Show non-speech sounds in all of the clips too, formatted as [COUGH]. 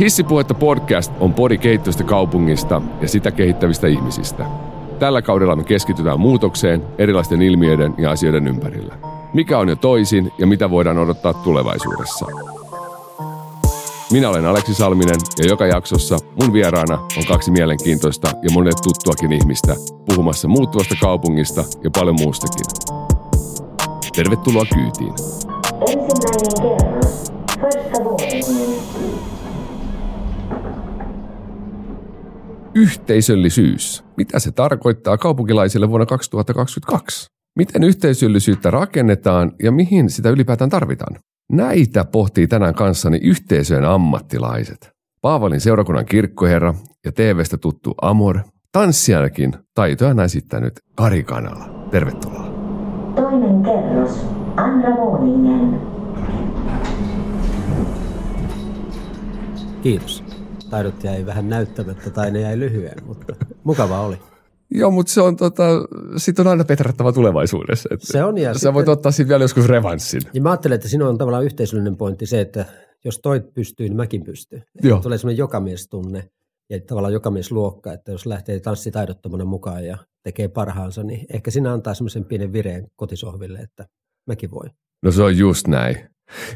Hissipuhetta podcast on podi kehittyvistä kaupungista ja sitä kehittävistä ihmisistä. Tällä kaudella me keskitytään muutokseen erilaisten ilmiöiden ja asioiden ympärillä. Mikä on jo toisin ja mitä voidaan odottaa tulevaisuudessa? Minä olen Aleksi Salminen ja joka jaksossa mun vieraana on kaksi mielenkiintoista ja monelle tuttuakin ihmistä puhumassa muuttuvasta kaupungista ja paljon muustakin. Tervetuloa kyytiin. Yhteisöllisyys. Mitä se tarkoittaa kaupunkilaisille vuonna 2022? Miten yhteisöllisyyttä rakennetaan ja mihin sitä ylipäätään tarvitaan? Näitä pohtii tänään kanssani yhteisöjen ammattilaiset. Paavalin seurakunnan kirkkoherra ja TVstä tuttu Amor, tanssijanakin taitoja esittänyt Kari Kanala. Tervetuloa. Toinen kerros. Andra våningen. Kiitos. Taidot jäi vähän näyttämättä tai ne jäi lyhyen, mutta mukava oli. Joo, mutta se on tota, sit on aina petrattava tulevaisuudessa. Että Se on, ja Sä sitten- voit ottaa siitä vielä joskus revanssin. Ja mä ajattelen, että siinä on tavallaan yhteisöllinen pointti se, että jos toi pystyy, niin mäkin pystyn. Joo. Tulee semmoinen jokamiestunne ja tavallaan jokamiesluokka, että jos lähtee tanssitaidottomana mukaan ja tekee parhaansa, niin ehkä siinä antaa semmoisen pienen vireen kotisohville, että mäkin voin. No se on just näin.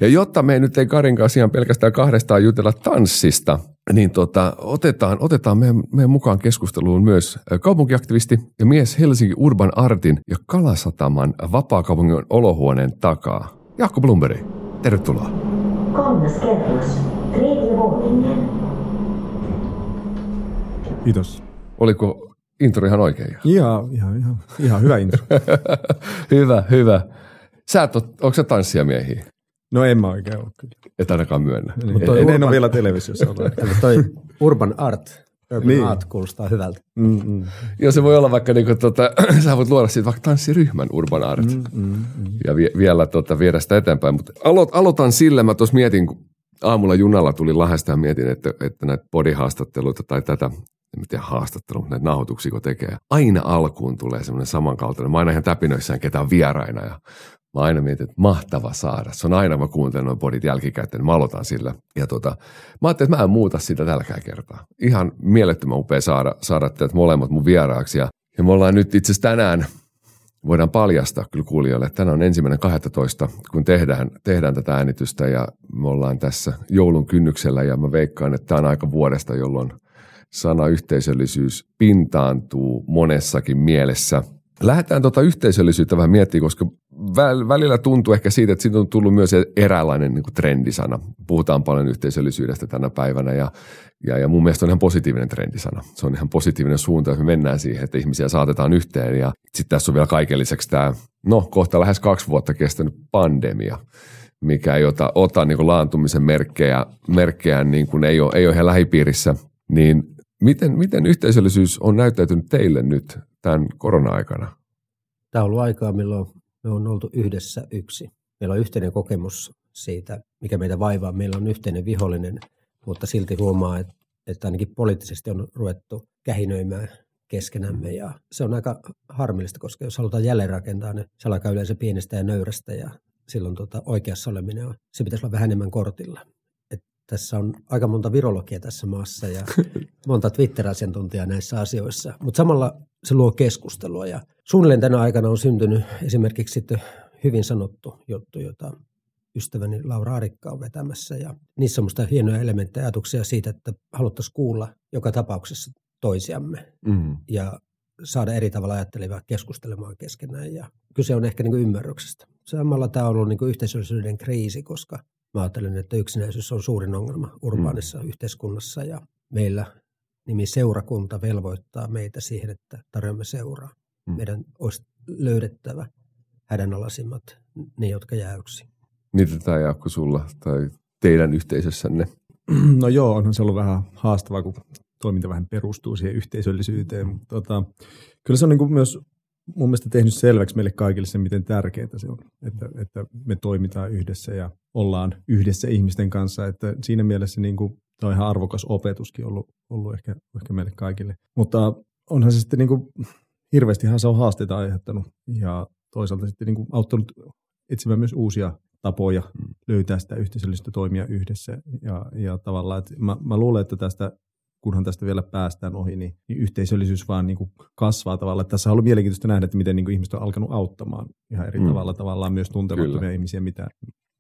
Ja jotta me nyt ei Karin kanssa ihan pelkästään kahdestaan jutella tanssista, niin tota, otetaan, otetaan meidän, meidän mukaan keskusteluun myös kaupunkiaktivisti ja mies Helsinki Urban Artin ja Kalasataman vapaakaupungin olohuoneen takaa. Jaakko Blumberg, tervetuloa. Kolmas kerros. Kiitos. Oliko intro ihan oikein? Ihan, ihan, ihan, ihan hyvä intro. [LAUGHS] hyvä, hyvä. Sä et ole, onko sä tanssijamiehiä? No en mä oikein ole kyllä. Et ainakaan myönnä. Niin, toi en, en Urban- ole vielä televisiossa [LAUGHS] ollut. Toi Urban Art, Urban Niin. Art kuulostaa hyvältä. Mm, mm, Joo, se voi olla vaikka, niinku, tota, [CLEARS THROAT] sä voit luoda siitä vaikka tanssiryhmän Urban Art mm, mm, mm. ja vie, vielä tota, viedä sitä eteenpäin. Mutta alo, aloitan sillä, mä tuossa mietin, kun aamulla junalla tuli Lahdesta ja mietin, että, että näitä bodihaastatteluita tai tätä, en tiedä haastattelua, mutta näitä nauhoituksia kun tekee. Aina alkuun tulee semmoinen samankaltainen. Mä aina ihan täpinöissään ketään vieraina ja mä aina mietin, että mahtava saada. Se on aina, mä kuuntelen noin bodit jälkikäteen, niin mä aloitan sillä. Ja tota, mä ajattelin, että mä en muuta sitä tälläkään kertaa. Ihan mielettömän upea saada, saada teidät molemmat mun vieraaksi. Ja, ja me ollaan nyt itse asiassa tänään voidaan paljastaa kyllä kuulijoille, että tänään on ensimmäinen 12, kun tehdään, tehdään tätä äänitystä ja me ollaan tässä joulun kynnyksellä ja mä veikkaan, että tämä on aika vuodesta, jolloin sana yhteisöllisyys pintaantuu monessakin mielessä. Lähdetään tuota yhteisöllisyyttä vähän miettimään, koska väl- välillä tuntuu ehkä siitä, että siitä on tullut myös eräänlainen niin trendisana. Puhutaan paljon yhteisöllisyydestä tänä päivänä ja, ja, ja mun mielestä on ihan positiivinen trendisana. Se on ihan positiivinen suunta, jos me mennään siihen, että ihmisiä saatetaan yhteen. Ja sitten tässä on vielä kaiken lisäksi tämä, no kohta lähes kaksi vuotta kestänyt pandemia, mikä ei ota, ota niin kuin laantumisen merkkejä, merkkejä niin kuin ei, ole, ei ole ihan lähipiirissä. Niin miten, miten yhteisöllisyys on näyttäytynyt teille nyt tämän korona-aikana? Tämä on ollut aikaa, milloin me on oltu yhdessä yksi. Meillä on yhteinen kokemus siitä, mikä meitä vaivaa. Meillä on yhteinen vihollinen, mutta silti huomaa, että, ainakin poliittisesti on ruvettu kähinöimään keskenämme. Ja se on aika harmillista, koska jos halutaan jälleenrakentaa, niin se alkaa yleensä pienestä ja nöyrästä ja silloin tota oikeassa oleminen on, se pitäisi olla vähän enemmän kortilla. Tässä on aika monta virologia tässä maassa ja [LAUGHS] monta Twitter-asiantuntijaa näissä asioissa, mutta samalla se luo keskustelua ja suunnilleen tänä aikana on syntynyt esimerkiksi sitten hyvin sanottu juttu, jota ystäväni Laura Arikka on vetämässä ja niissä on musta hienoja elementtejä ajatuksia siitä, että haluttaisiin kuulla joka tapauksessa toisiamme Mm. ja saada eri tavalla ajattelevia keskustelemaan keskenään. Ja kyse on ehkä niin ymmärryksestä. Samalla tämä on ollut niin yhteisöllisyyden kriisi, koska mä ajattelen, että yksinäisyys on suurin ongelma urbaanissa mm. yhteiskunnassa ja meillä nimi seurakunta velvoittaa meitä siihen, että tarjoamme seuraa. Mm. Meidän olisi löydettävä hädänalaisimmat, ne jotka jää yksin. Miten tämä Jaakko sulla tai teidän yhteisössänne? [CLEARS THROAT] No joo, onhan se ollut vähän haastavaa, kun toiminta vähän perustuu siihen yhteisöllisyyteen. Mutta tota, kyllä se on niin kuin myös mun mielestä tehnyt selväksi meille kaikille se, miten tärkeää se on, että, että me toimitaan yhdessä ja ollaan yhdessä ihmisten kanssa. Että siinä mielessä niin kuin, tämä on ihan arvokas opetuskin ollut, ollut ehkä, ehkä meille kaikille. Mutta onhan se sitten niin kuin, hirveästihan se on haasteita aiheuttanut ja toisaalta sitten niin kuin auttanut etsimään myös uusia tapoja löytää sitä yhteisöllistä toimia yhdessä. Ja, ja tavallaan, että mä, mä luulen, että tästä kunhan tästä vielä päästään ohi, niin, niin yhteisöllisyys vaan niin kuin kasvaa tavallaan. Tässä on ollut mielenkiintoista nähdä, että miten niin kuin ihmiset on alkanut auttamaan ihan eri mm. tavalla tavallaan myös tuntemattomia Kyllä. ihmisiä, mitä,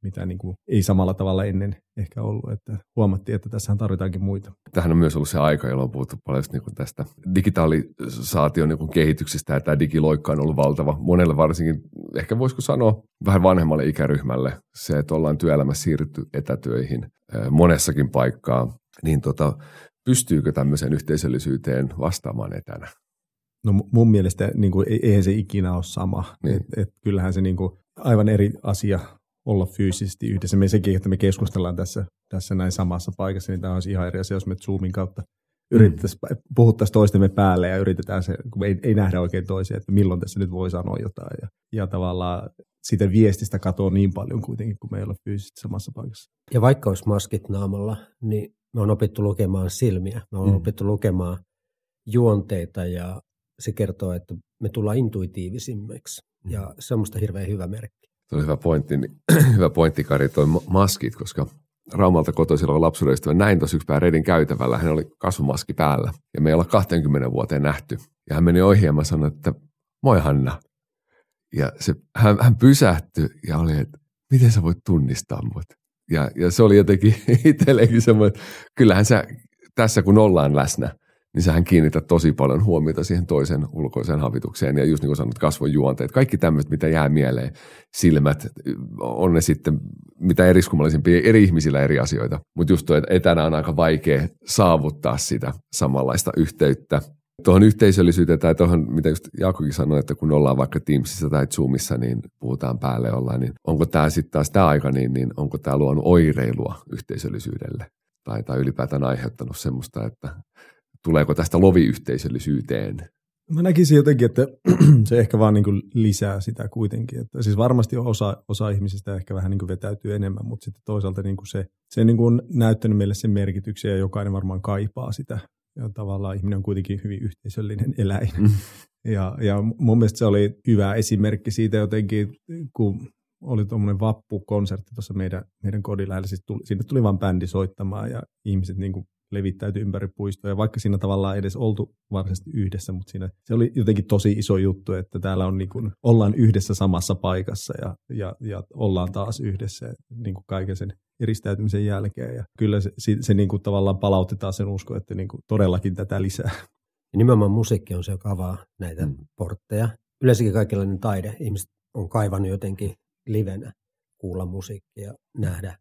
mitä niin kuin ei samalla tavalla ennen ehkä ollut. Että huomattiin, että tässähän tarvitaankin muita. Tähän on myös ollut se aika, jolloin on puhuttu paljon niin kuin tästä digitalisaation niin kuin kehityksestä ja tämä digiloikka on ollut valtava. Monelle varsinkin, ehkä voisiko sanoa vähän vanhemmalle ikäryhmälle, se, että ollaan työelämässä siirrytty etätyöihin monessakin paikkaa, niin tota, pystyykö tämmöiseen yhteisöllisyyteen vastaamaan etänä? No mun mielestä niin kuin, eihän se ikinä ole sama. Niin. Et, et, kyllähän se niin kuin, aivan eri asia olla fyysisesti yhdessä. Me sekin, että me keskustellaan tässä, tässä näin samassa paikassa, niin tämä olisi ihan eri asia, jos me Zoomin kautta yritettäisiin, mm. puhuttaisiin toistemme päälle ja yritetään se, kun ei, ei nähdä oikein toisia, että milloin tässä nyt voi sanoa jotain. Ja, ja tavallaan sitä viestistä katoaa niin paljon kuitenkin, kun me ei ole fyysisesti samassa paikassa. Ja vaikka olisi maskit naamalla, niin me on opittu lukemaan silmiä, me on mm. opittu lukemaan juonteita ja se kertoo, että me tullaan intuitiivisimmiksi. Mm. Ja se on musta hirveän hyvä merkki. Se on hyvä pointti, niin, [CLEARS THROAT] hyvä pointti Kari, toi maskit, koska Raumalta kotoisilla on lapsuudesta. Näin tuossa yksi redin käytävällä, hän oli kasvumaski päällä ja me ei olla 20 vuoteen nähty. Ja hän meni ohi ja mä sanoin, että moi Hanna. Ja se, hän, hän pysähtyi ja oli, että miten sä voit tunnistaa mut? Ja, ja se oli jotenkin [LAUGHS] itselleenkin semmoinen, että kyllähän sä tässä kun ollaan läsnä, niin sähän kiinnität tosi paljon huomiota siihen toisen ulkoiseen havitukseen. Ja just niin kuin sanot, kasvojuonteet, kaikki tämmöiset, mitä jää mieleen, silmät, on ne sitten mitä eriskummallisimpia, eri ihmisillä eri asioita. Mutta just tuo, että etänä on aika vaikea saavuttaa sitä samanlaista yhteyttä tuohon yhteisöllisyyteen tai tuohon, mitä just Jaakokin sanoi, että kun ollaan vaikka Teamsissa tai Zoomissa, niin puhutaan päälle ollaan, niin onko tämä sitten taas tämä aika, niin, niin onko tämä luonut oireilua yhteisöllisyydelle? Tai, tai ylipäätään aiheuttanut semmoista, että tuleeko tästä loviyhteisöllisyyteen? Mä näkisin jotenkin, että [CLEARS THROAT] se ehkä vaan niin kuin lisää sitä kuitenkin. Että siis varmasti osa, osa ihmisistä ehkä vähän niin kuin vetäytyy enemmän, mutta sitten toisaalta niin kuin se, se niin kuin on näyttänyt meille sen merkityksen ja jokainen varmaan kaipaa sitä ja tavallaan ihminen on kuitenkin hyvin yhteisöllinen [LAUGHS] eläin. Mm. Ja, ja mun mielestä se oli hyvä esimerkki siitä jotenkin, kun oli tuommoinen vappukonsertti tuossa meidän, meidän kodin lähellä. Siis tuli, sinne tuli vain bändi soittamaan ja ihmiset niin kuin levittäytyi ympäri puistoa. vaikka siinä tavallaan edes oltu varsinaisesti yhdessä, mutta siinä se oli jotenkin tosi iso juttu, että täällä on niin kuin, ollaan yhdessä samassa paikassa ja, ja, ja ollaan taas yhdessä niin kuin kaiken sen eristäytymisen jälkeen. Ja kyllä se, se, se niin kuin tavallaan palautetaan sen usko, että niin kuin todellakin tätä lisää. Ja nimenomaan musiikki on se, joka avaa näitä mm. portteja. Yleensäkin kaikenlainen taide. Ihmiset on kaivannut jotenkin livenä kuulla musiikkia, nähdä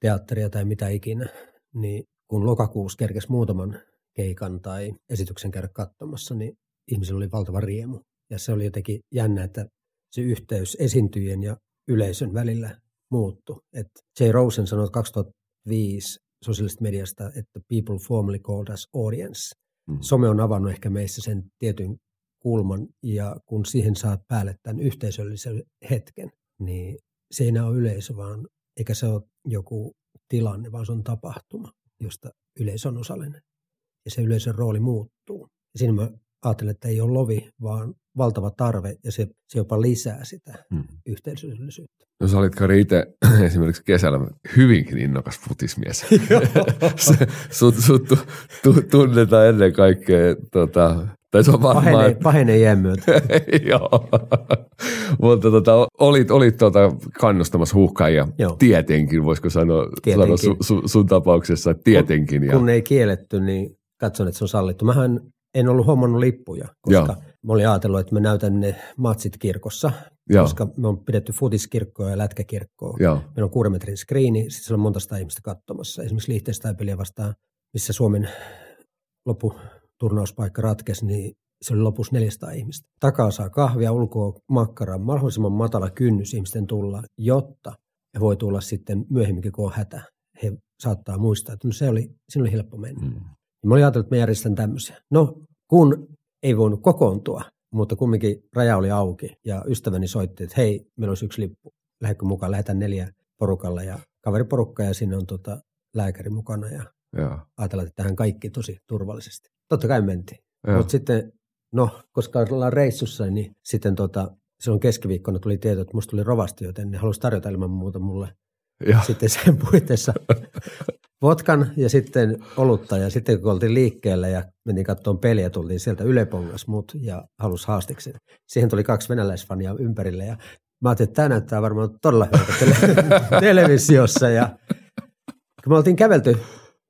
teatteria tai mitä ikinä. Niin kun lokakuussa kerkesi muutaman keikan tai esityksen käydä katsomassa, niin ihmisillä oli valtava riemu. Ja se oli jotenkin jännä, että se yhteys esiintyjien ja yleisön välillä muuttu. Et J. Rosen sanoi 2005 sosiaalisesta mediasta, että people formerly called us audience. Mm. Some on avannut ehkä meissä sen tietyn kulman, ja kun siihen saa päälle tämän yhteisöllisen hetken, niin se ei enää ole yleisö, vaan eikä se ole joku tilanne, vaan se on tapahtuma, josta yleisö on osallinen. Ja se yleisön rooli muuttuu. Ja siinä mä ajattelen, että ei ole lovi, vaan valtava tarve ja se, se jopa lisää sitä hmm. yhteisöllisyyttä. No sä olit Kari itse [CLEARS THROAT] esimerkiksi kesällä hyvinkin innokas futismies. [LAUGHS] [LAUGHS] sut, sut tunnetaan ennen kaikkea, tota, tai se on varmaan... Pahenee, pahenee jään [LAUGHS] Joo. Mutta tota, olit, olit tota kannustamassa huuhkajia Joo. tietenkin, voisiko sanoa, tietenkin. sanoa su, su, sun tapauksessa, tietenkin. Kun, ja... kun ei kielletty, niin katson, että se on sallittu. Mähän en ollut huomannut lippuja, koska Joo. mä olin ajatellut, että mä näytän ne matsit kirkossa, Joo. koska me on pidetty futiskirkkoa ja lätkäkirkkoa. Joo. Meillä on kuuden metrin skriini, sitten siellä on monta sitä ihmistä katsomassa. Esimerkiksi Liechtenstein-peliä vastaan, missä Suomen lopputurnauspaikka ratkesi, niin se oli lopussa 400 ihmistä. Takaa saa kahvia, ulkoa makkaraa, mahdollisimman matala kynnys ihmisten tulla, jotta he voi tulla sitten myöhemminkin, kun on hätä. He saattaa muistaa, että no se oli, siinä oli helppo mennä. Mm. Mä olin ajatellut, että mä järjestän tämmöisiä. No, kun ei voinut kokoontua, mutta kumminkin raja oli auki ja ystäväni soitti, että hei, meillä olisi yksi lippu. Lähdekö mukaan? Lähetään neljä porukalla ja kaveriporukka ja sinne on tota lääkäri mukana ja Joo. ajatellaan, että tähän kaikki tosi turvallisesti. Totta kai mentiin. Mutta sitten, no, koska ollaan reissussa, niin sitten tota, silloin keskiviikkona tuli tieto, että musta tuli rovasti, joten ne halusi tarjota ilman muuta mulle Ja, sitten sen puitteissa [LAUGHS] vodkan ja sitten olutta. Ja sitten kun oltiin liikkeellä ja mentiin katsomaan peliä, tultiin sieltä ylepongas mut ja halus haastiksi. Siihen tuli kaksi venäläisfania ympärille ja mä ajattelin, että tämä näyttää varmaan todella hyvältä tele- [LAUGHS] televisiossa. Ja kun me oltiin kävelty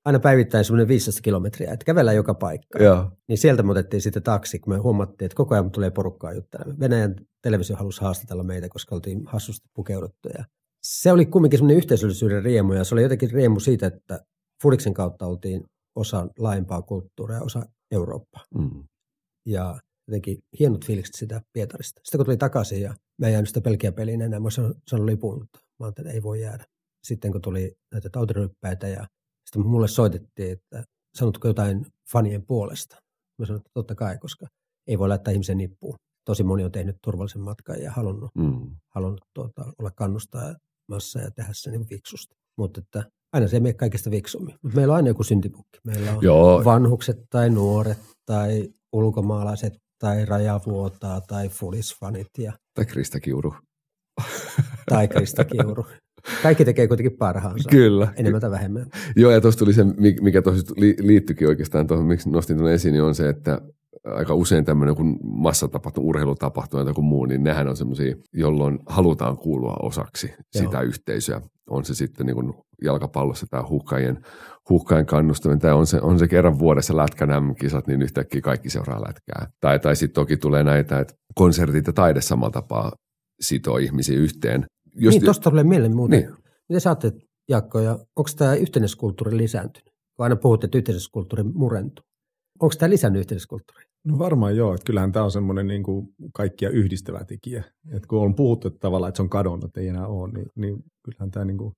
aina päivittäin semmoinen 15 kilometriä, että kävellään joka paikka. ja, Niin sieltä me otettiin sitten taksi, kun me huomattiin, että koko ajan tulee porukkaa juttelemaan. Venäjän televisio halusi haastatella meitä, koska oltiin hassusti pukeuduttu. Ja se oli kumminkin semmoinen yhteisöllisyyden riemu, ja se oli jotenkin riemu siitä, että Fudiksen kautta oltiin osa laajempaa kulttuuria, osa Eurooppaa. mm, Ja jotenkin hienot fiilikset sitä Pietarista. Sitten kun tuli takaisin ja mä en jäänyt sitä pelkiä peliin enää, mä sanoin lipun, mutta mä ajattelin, että ei voi jäädä. Sitten kun tuli näitä tautiryppäitä ja sitten mulle soitettiin, että sanotko jotain fanien puolesta. Mä sanoin, että totta kai, koska ei voi laittaa ihmisen nippuun. Tosi moni on tehnyt turvallisen matkan ja halunnut, mm. halunnut tuota, olla kannustamassa ja tehdä sen niin fiksusti. Mutta että aina se ei mene kaikista fiksummin. Meillä on aina joku syntipukki. Meillä on Joo, vanhukset tai nuoret tai ulkomaalaiset tai rajavuotaa tai fulisfanit ja, tai Krista Kiuru. [LAUGHS] tai Krista Kiuru. Kaikki tekee kuitenkin parhaansa. Kyllä. Enemmän tai vähemmän. Joo, ja tuossa tuli se, mi- mikä tuossa liittyikin oikeastaan tuohon, miksi nostin tuon esiin, niin on se, että aika usein tämmöinen kun massatapahtuma, urheilutapahtuma tai joku muu, niin nehän on semmoisia, jolloin halutaan kuulua osaksi Joo. sitä yhteisöä. On se sitten niin kuin jalkapallossa tämä hukkajen, hukkajen kannustaminen, tai on se, on se kerran vuodessa lätkän kisat niin yhtäkkiä kaikki seuraa lätkää. Tai, tai sitten toki tulee näitä, että konsertit ja taide samalla tapaa sitoo ihmisiä yhteen. Jos niin, tuosta tulee mieleen muuten. Niin. Niin. Miten sä ajattelet, Jaakko, ja onko tämä yhteiskulttuuri lisääntynyt? Kun aina puhut, että yhteiskulttuuri murentuu. Onko tämä lisännyt yhteiskulttuuri? No varmaan joo, että kyllähän tämä on semmoinen niin kuin kaikkia yhdistävä tekijä. Että kun on puhuttu että tavallaan, että se on kadonnut, että ei enää ole, niin, niin kyllähän tämä niin kuin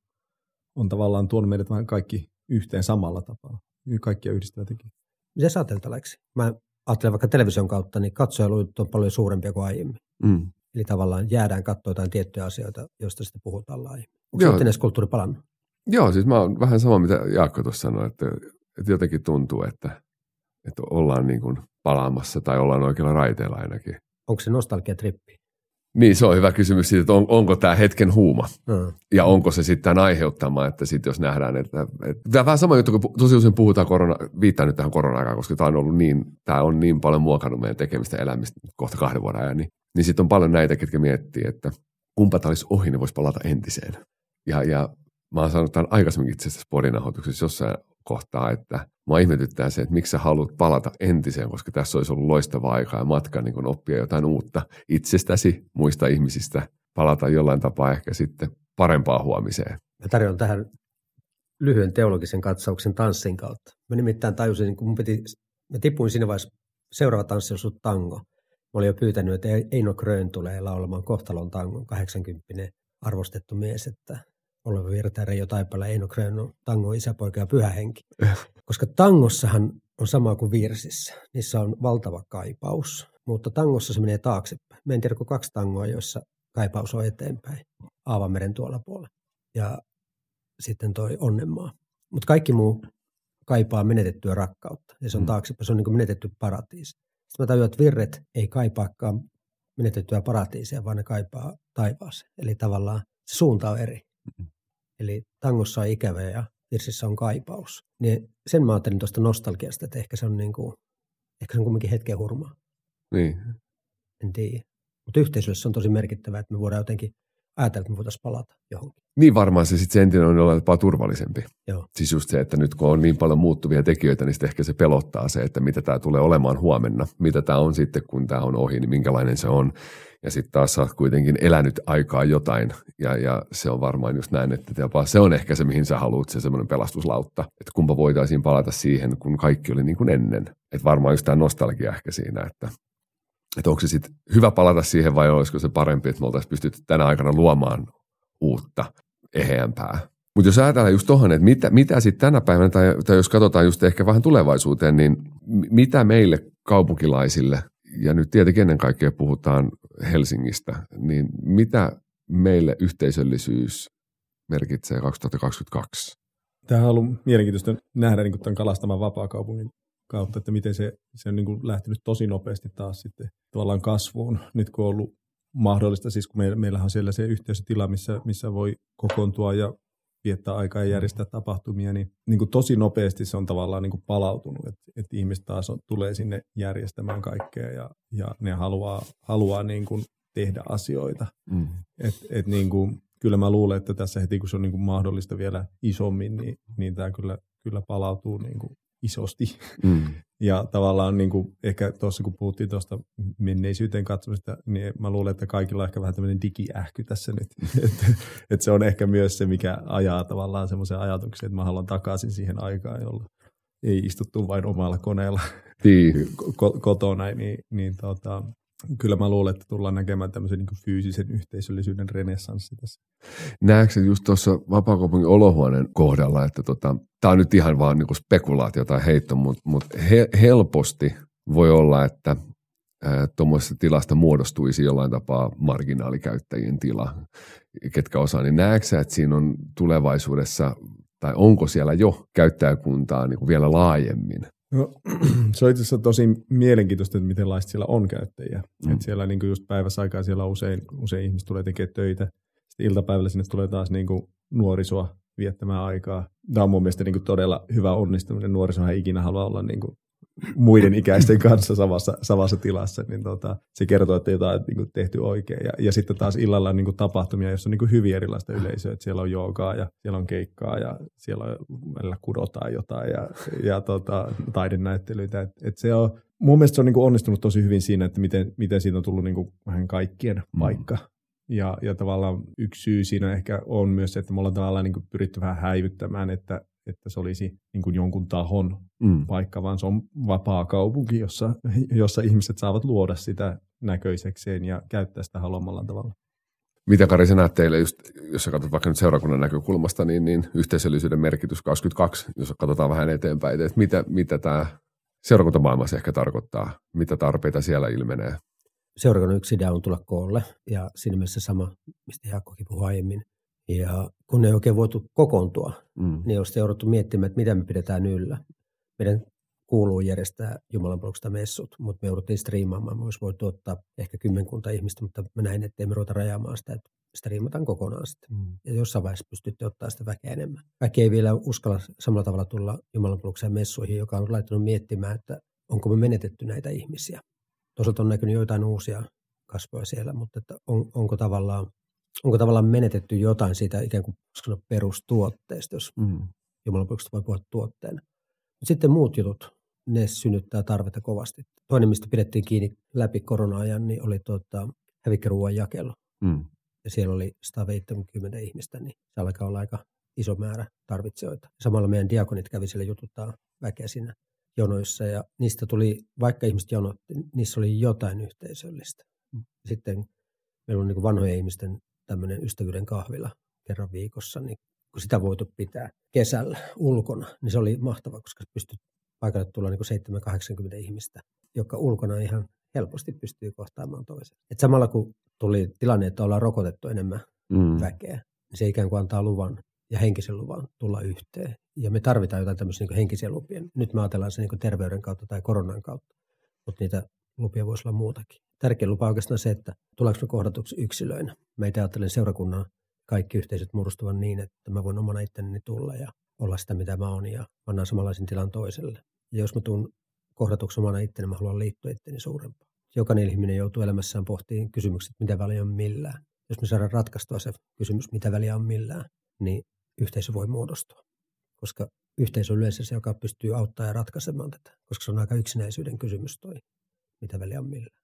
on tavallaan tuonut meidät vähän kaikki yhteen samalla tapaa. Kaikkia yhdistävä tekijä. Miten sä ajattelet, Aleksi? Mä ajattelen vaikka television kautta, niin katsojaluvut on paljon suurempia kuin aiemmin. Mm. Eli tavallaan jäädään katsoa jotain tiettyjä asioita, joista sitten puhutaan laajemmin. Onko Joo. yhteiskulttuuri palannut? Joo, siis mä oon vähän sama, mitä Jaakko tuossa sanoi, että, että jotenkin tuntuu, että, että ollaan niin kuin palaamassa tai ollaan oikealla raiteella ainakin. Onko se nostalgiatrippi? Niin, se on hyvä kysymys siitä, että on, onko tämä hetken huuma Mm. ja onko se sitten aiheuttama, että sitten jos nähdään, että, että tämä on vähän sama juttu, kun tosi usein puhutaan korona, viittaan nyt tähän korona-aikaan, koska tämä on ollut niin, tämä on niin paljon muokannut meidän tekemistä elämistä kohta kahden vuoden ajan, niin, niin sitten on paljon näitä, ketkä miettii, että kumpa tämä olisi ohi, niin voisi palata entiseen. Ja, ja mä oon sanonut tämän aikaisemminkin itse asiassa podinahoituksessa jossain kohtaa, että mua ihmetyttää se, että miksi sä haluat palata entiseen, koska tässä olisi ollut loistava aika ja matka niin oppia jotain uutta itsestäsi, muista ihmisistä, palata jollain tapaa ehkä sitten parempaa huomiseen. Mä tarjoan tähän lyhyen teologisen katsauksen tanssin kautta. Mä nimittäin tajusin, kun mun piti, mä tipuin siinä vaiheessa, seuraava tanssi on tango. Mä olin jo pyytänyt, että Eino Grön tulee laulamaan kohtalon tangon, 80 arvostettu mies, että Oleva Virta ja Reijo Taipala Eino on tango isäpoika ja pyhä henki. Koska tangossahan on sama kuin virsissä. Niissä on valtava kaipaus, mutta tangossa se menee taaksepäin. Mä en tiedä, kaksi tangoa, joissa kaipaus on eteenpäin. Aavameren tuolla puolella. Ja sitten toi onnenmaa. Mutta kaikki muu kaipaa menetettyä rakkautta. Ja se on Mm. taaksepäin. Se on niin kuin menetetty paratiisi. Sitten mä tajuan, että virret ei kaipaakaan menetettyä paratiisia, vaan ne kaipaa taivaaseen. Eli tavallaan se suunta on eri. Eli tangossa on ikävä ja virsissä on kaipaus. Niin sen mä ajattelin tuosta nostalgiasta, että ehkä se on, niin kuin, ehkä se on kumminkin hetken hurmaa. Niin. En tiedä. Mutta yhteisössä on tosi merkittävää, että me voidaan jotenkin ajatella, että me voitaisiin palata johonkin. Niin varmaan se sitten se entinen on jollain tapaa turvallisempi. Joo. Siis just se, että nyt kun on niin paljon muuttuvia tekijöitä, niin sitten ehkä se pelottaa se, että mitä tämä tulee olemaan huomenna. Mitä tämä on sitten, kun tämä on ohi, niin minkälainen se on. Ja sitten taas sä oot kuitenkin elänyt aikaa jotain. Ja, ja se on varmaan just näin, että jopa se on ehkä se, mihin sä haluat, se semmoinen pelastuslautta. Että kumpa voitaisiin palata siihen, kun kaikki oli niin kuin ennen. Että varmaan just tämä nostalgia ehkä siinä, että että onko se sitten hyvä palata siihen vai olisiko se parempi, että me oltaisiin pystytty tänä aikana luomaan uutta, eheämpää. Mutta jos ajatellaan just tuohon, että mitä, mitä sitten tänä päivänä, tai, tai jos katsotaan just ehkä vähän tulevaisuuteen, niin mitä meille kaupunkilaisille, ja nyt tietenkin ennen kaikkea puhutaan Helsingistä, niin mitä meille yhteisöllisyys merkitsee 2022? Tämä on ollut mielenkiintoista nähdä niin tämän kalastaman vapaakaupungin kautta, että miten se, se on niin kuin lähtenyt tosi nopeasti taas sitten tavallaan kasvuun. Nyt kun on ollut mahdollista, siis kun meillä, meillähän on siellä se yhteisötila, missä, missä voi kokoontua ja viettää aikaa ja järjestää tapahtumia, niin, niin kuin tosi nopeasti se on tavallaan niin kuin palautunut, että, että ihmiset taas on, tulee sinne järjestämään kaikkea ja, ja ne haluaa, haluaa niin kuin tehdä asioita. Mm. Et, et niin kuin, kyllä mä luulen, että tässä heti kun se on niin kuin mahdollista vielä isommin, niin, niin tämä kyllä, kyllä palautuu niin kuin isosti. Mm. Ja tavallaan niin kuin, ehkä tuossa kun puhuttiin tuosta menneisyyteen katsomista, niin mä luulen, että kaikilla on ehkä vähän tämmöinen digiähky tässä nyt. [LAUGHS] että et se on ehkä myös se, mikä ajaa tavallaan semmoisen ajatuksen, että mä haluan takaisin siihen aikaan, jolla ei istuttu vain omalla koneella niin. [LAUGHS] kotona. Niin, niin tota, kyllä mä luulen, että tullaan näkemään tämmöisen niin fyysisen yhteisöllisyyden renessanssi tässä. Näetkö just tuossa Vapaakaupungin olohuoneen kohdalla, että tota, tämä on nyt ihan vaan niin spekulaatio tai heitto, mutta mut he, helposti voi olla, että tuommoisesta tilasta muodostuisi jollain tapaa marginaalikäyttäjien tila, ketkä osaa, niin näetkö että siinä on tulevaisuudessa, tai onko siellä jo käyttäjäkuntaa niin kuin vielä laajemmin No, [CLEARS THROAT] se on itse asiassa tosi mielenkiintoista, että miten laista siellä on käyttäjiä. Mm. Et siellä niin just päivässä aikaa siellä usein, usein ihmiset tulee tekemään töitä. Sitten iltapäivällä sinne tulee taas niin kuin nuorisoa viettämään aikaa. Tämä on mun mielestä niin kuin todella hyvä onnistuminen. Nuorisohan ei ikinä halua olla niin kuin muiden ikäisten kanssa samassa, samassa tilassa, niin tota, se kertoo, että jotain on niin kuin tehty oikein. Ja, ja sitten taas illalla on niin kuin tapahtumia, joissa on niin kuin hyvin erilaista yleisöä. Että siellä on joogaa ja siellä on keikkaa ja siellä on, välillä kudotaan jotain ja, ja tota, taidenäyttelyitä. Et, et se on, mun mielestä se on niin kuin onnistunut tosi hyvin siinä, että miten, miten siitä on tullut niin kuin vähän kaikkien mm. paikka. Ja, ja tavallaan yksi syy siinä ehkä on myös se, että me ollaan tavallaan niin kuin pyritty vähän häivyttämään, että että se olisi niin kuin jonkun tahon mm. paikka, vaan se on vapaa kaupunki, jossa, jossa ihmiset saavat luoda sitä näköisekseen ja käyttää sitä haluamallaan tavalla. Mitä Kari sä näet teille, just, jos sä katsot vaikka nyt seurakunnan näkökulmasta, niin, niin yhteisöllisyyden merkitys 22, jos katsotaan vähän eteenpäin, että mitä, mitä tämä seurakuntamaailmassa ehkä tarkoittaa, mitä tarpeita siellä ilmenee? Seurakunnan yksi idea on tulla koolle ja siinä mielessä sama, mistä Jaakkokin puhui aiemmin, ja kun ei oikein voitu kokoontua, mm. niin olisi jouduttu miettimään, että mitä me pidetään yllä. Meidän kuuluu järjestää Jumalan palveluksesta messut, mutta me jouduttiin striimaamaan. Me olisi voitu ottaa ehkä kymmenkunta ihmistä, mutta mä näin, että me ruveta rajaamaan sitä, että striimataan kokonaan sitten. Mm. Ja jossain vaiheessa pystytte ottaa sitä väkeä enemmän. Väki ei vielä uskalla samalla tavalla tulla Jumalan palvelukseen messuihin, joka on laittanut miettimään, että onko me menetetty näitä ihmisiä. Toisaalta on näkynyt joitain uusia kasvoja siellä, mutta että on, onko tavallaan onko tavallaan menetetty jotain siitä ikään kuin perustuotteesta, jos mm. Jumalan voi puhua tuotteena. Sitten muut jutut, ne synnyttää tarvetta kovasti. Toinen, mistä pidettiin kiinni läpi korona-ajan, niin oli tuota, hävikkiruuan jakelu. Mm. Ja siellä oli 170 ihmistä, niin se alkaa olla aika iso määrä tarvitsijoita. Samalla meidän diakonit kävi siellä jututtaa väkeä siinä jonoissa ja niistä tuli, vaikka ihmiset jonotti, niissä oli jotain yhteisöllistä. Sitten meillä on niin vanhojen ihmisten tämmöinen ystävyyden kahvila kerran viikossa, niin kun sitä voitu pitää kesällä ulkona, niin se oli mahtavaa, koska pystyt paikalle tulla niin 7-80 ihmistä, jotka ulkona ihan helposti pystyy kohtaamaan toisen. Et samalla kun tuli tilanne, että ollaan rokotettu enemmän mm. väkeä, niin se ikään kuin antaa luvan ja henkisen luvan tulla yhteen. Ja me tarvitaan jotain tämmöisiä niin henkisiä lupia. Nyt me ajatellaan se niin terveyden kautta tai koronan kautta, mutta niitä lupia voisi olla muutakin. Tärkein lupa oikeastaan se, että tuleeko me kohdatuksi yksilöinä. Meitä ajattelen seurakunnan kaikki yhteisöt muodostuvan niin, että mä voin omana itteni tulla ja olla sitä, mitä mä oon ja annan samanlaisen tilan toiselle. Ja jos mä tuun kohdatuksi omana itteni, mä haluan liittyä itteni suurempaan. Jokainen ihminen joutuu elämässään pohtiin kysymykset, mitä väliä on millään. Jos me saadaan ratkaistua se kysymys, mitä väliä on millään, niin yhteisö voi muodostua. Koska yhteisö on yleensä se, joka pystyy auttamaan ja ratkaisemaan tätä, koska se on aika yksinäisyyden kysymys toi mitä väliä on millä.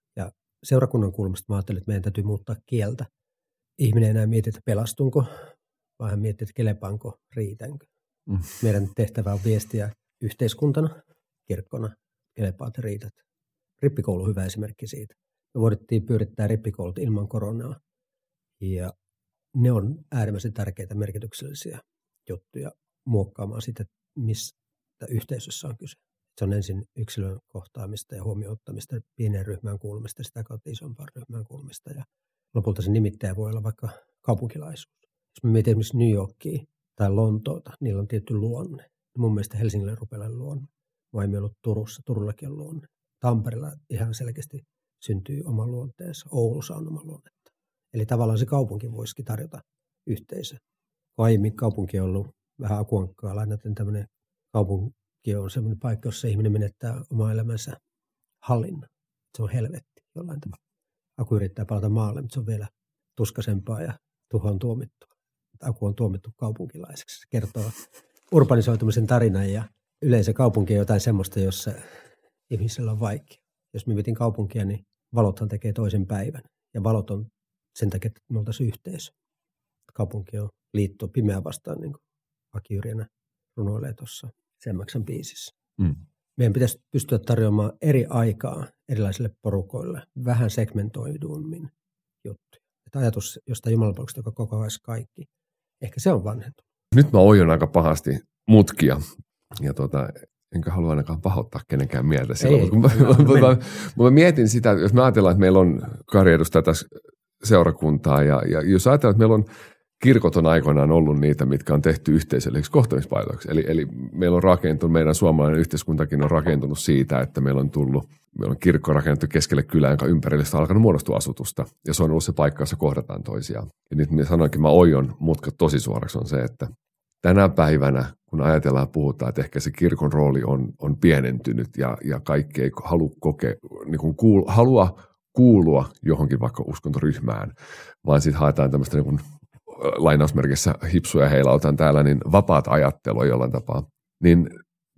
Seurakunnan kulmasta mä ajattelin, että meidän täytyy muuttaa kieltä. Ihminen ei enää mieti, että pelastunko, vaan hän miettii, että kelepaanko, riitänkö. Mm. Meidän tehtävä on viestiä yhteiskuntana, kirkkona, kelepaat riität. Rippikoulu on hyvä esimerkki siitä. Me voidettiin pyörittää rippikoulut ilman koronaa. Ja ne on äärimmäisen tärkeitä merkityksellisiä juttuja muokkaamaan sitä, mistä yhteisössä on kyse. Se on ensin yksilön kohtaamista ja huomioottamista, pienen ryhmään kuulumista, sitä kautta isompaan ryhmään kuulumista. Ja lopulta se nimittäjä voi olla vaikka kaupunkilaisuus. Jos me mietin esimerkiksi New Yorkia tai Lontoota, niillä on tietty luonne. Mun mielestä Helsingillä rupeaa luonne. Mä ei ollut Turussa, Turullakin on luonne. Tampereella ihan selkeästi syntyy oma luonteensa. Oulussa on oma luonne. Eli tavallaan se kaupunki voisikin tarjota yhteisö. Aiemmin kaupunki on ollut vähän akuankkaa lainaten tämmöinen kaupunki on sellainen paikka, jossa ihminen menettää oma elämänsä hallinnan. Se on helvetti jollain tavalla. Aku yrittää palata maalle, mutta se on vielä tuskasempaa ja tuhoon tuomittu. Aku on tuomittu kaupunkilaiseksi. Se kertoo urbanisoitumisen tarinan ja yleensä kaupunki on jotain semmoista, jossa ihmisellä on vaikea. Jos me mietin kaupunkia, niin valothan tekee toisen päivän. Ja valot on sen takia, että me oltaisiin yhteisö. Kaupunki on liitto pimeä vastaan, niin kuin Aki Yrjänä runoilee tuossa Semmaksen biisissä. Mm. Meidän pitäisi pystyä tarjoamaan eri aikaa erilaisille porukoille vähän segmentoidummin juttuja. Että ajatus jostain jumalapalveluksesta, joka kokoaisi kaikki, ehkä se on vanhentunut. Nyt mä oion aika pahasti mutkia ja tota, enkä halua ainakaan pahoittaa kenenkään mieltä silloin. Ei, mutta mä, hyvä, [LAUGHS] mä, mä, mennä. mä, mietin sitä, jos me ajatellaan, että meillä on karjedusta tässä seurakuntaa ja, ja jos ajatellaan, että meillä on kirkot on aikoinaan ollut niitä, mitkä on tehty yhteisöllisiksi kohtamispaitoiksi. Eli, eli meillä on rakentunut, meidän suomalainen yhteiskuntakin on rakentunut siitä, että meillä on tullut, meillä on kirkko rakennettu keskelle kylää, jonka ympärille on alkanut muodostua asutusta. Ja se on ollut se paikka, jossa kohdataan toisiaan. Ja nyt minä sanoinkin, mä oion mutkat tosi suoraksi on se, että tänä päivänä, kun ajatellaan puhutaan, että ehkä se kirkon rooli on, on pienentynyt ja, ja kaikki ei halua, koke, niin kuin kuul, halua kuulua johonkin vaikka uskontoryhmään, vaan sitten haetaan tämmöistä niin lainausmerkissä hipsuja heilautan täällä, niin vapaat ajattelua jollain tapaa. Niin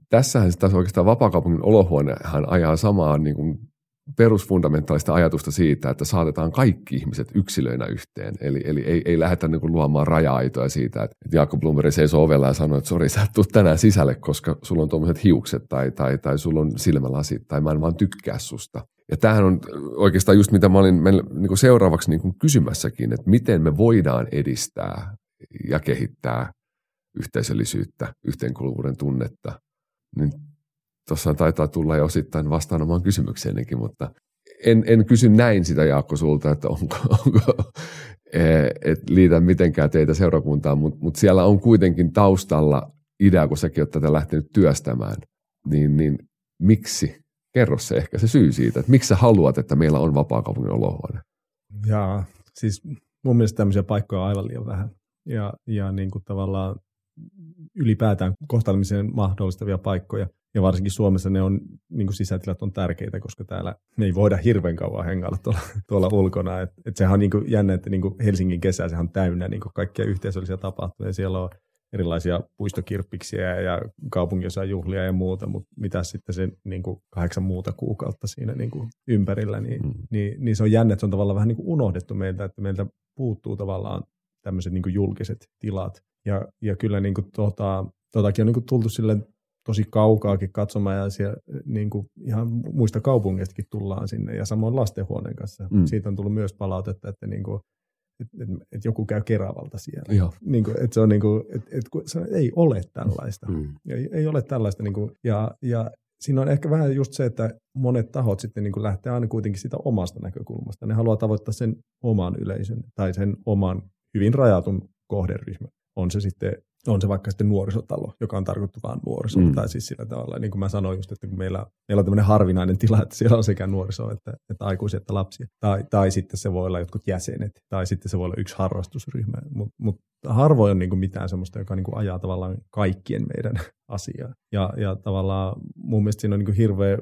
tässähän sitä oikeastaan vapaakaupungin olohuonehan ajaa samaa niin kuin perusfundamentaalista ajatusta siitä, että saatetaan kaikki ihmiset yksilöinä yhteen. Eli, eli ei, ei lähdetä niin kuin luomaan raja-aitoja siitä, että Jaakko Blumberg seisoo ovella ja sanoo, että sori, sä et tänään sisälle, koska sulla on tuommoiset hiukset tai, tai, tai sulla on silmälasit tai mä en vaan tykkää susta. Ja tämähän on oikeastaan just mitä mä olin niin kuin seuraavaksi niin kuin kysymässäkin, että miten me voidaan edistää ja kehittää yhteisöllisyyttä, yhteenkuuluvuuden tunnetta. Niin tuossa taitaa tulla jo osittain vastaan omaan kysymykseenikin, mutta en, en kysy näin sitä Jaakko sulta, että onko, [LAUGHS] onko et liitä mitenkään teitä seurakuntaan, mutta mut siellä on kuitenkin taustalla idea, kun säkin olet tätä lähtenyt työstämään, niin, niin miksi? Kerro se ehkä se syy siitä, että miksi sä haluat, että meillä on vapaa-kaupungin olohuone? Ja siis mun mielestä tämmöisiä paikkoja on aivan liian vähän. Ja, ja niin kuin tavallaan ylipäätään kohtaamisen mahdollistavia paikkoja. Ja varsinkin Suomessa ne on, niin kuin sisätilat on tärkeitä, koska täällä me ei voida hirveän kauan hengailla tuolla, tuolla ulkona. Et, et sehän on niin kuin jännä, että niin kuin Helsingin kesä sehän on täynnä niin kuin kaikkia yhteisöllisiä tapahtumia. Siellä on erilaisia puistokirppiksiä ja kaupunginosan juhlia ja muuta, mutta mitä sitten se niin kuin kahdeksan muuta kuukautta siinä niin kuin ympärillä, niin, mm. niin, niin se on jännä, että se on tavallaan vähän niin kuin unohdettu meiltä, että meiltä puuttuu tavallaan tämmöiset niin kuin julkiset tilat. Ja, ja kyllä niin kuin tuota, tuotakin on niin kuin tultu sille tosi kaukaakin katsomaan ja siellä niin kuin ihan muista kaupungeistakin tullaan sinne ja samoin lastenhuoneen kanssa. Mm. Siitä on tullut myös palautetta, että niin kuin, että et, et joku käy Keravalta siellä. Joo. Niin kuin, että se on niin kuin, että, että se ei ole tällaista. Mm. Ei, ei ole tällaista. Niin kuin, ja, ja siinä on ehkä vähän just se, että monet tahot sitten niin kuin lähtee aina kuitenkin sitä omasta näkökulmasta. Ne haluaa tavoittaa sen oman yleisön tai sen oman hyvin rajatun kohderyhmän. On se sitten on se vaikka sitten nuorisotalo, joka on tarkoitettu vain nuorisolle. Mm. Tai siis sillä tavalla, niin kuin mä sanoin just, että kun meillä, meillä on tämmöinen harvinainen tila, että siellä on sekä nuoriso että, että aikuisia että lapsia. Tai, tai sitten se voi olla jotkut jäsenet, tai sitten se voi olla yksi harrastusryhmä. Mutta mut harvoin on niin kuin mitään semmoista, joka niin kuin ajaa tavallaan kaikkien meidän [LAUGHS] asiaa. Ja, ja tavallaan mun mielestä siinä on niin kuin hirveä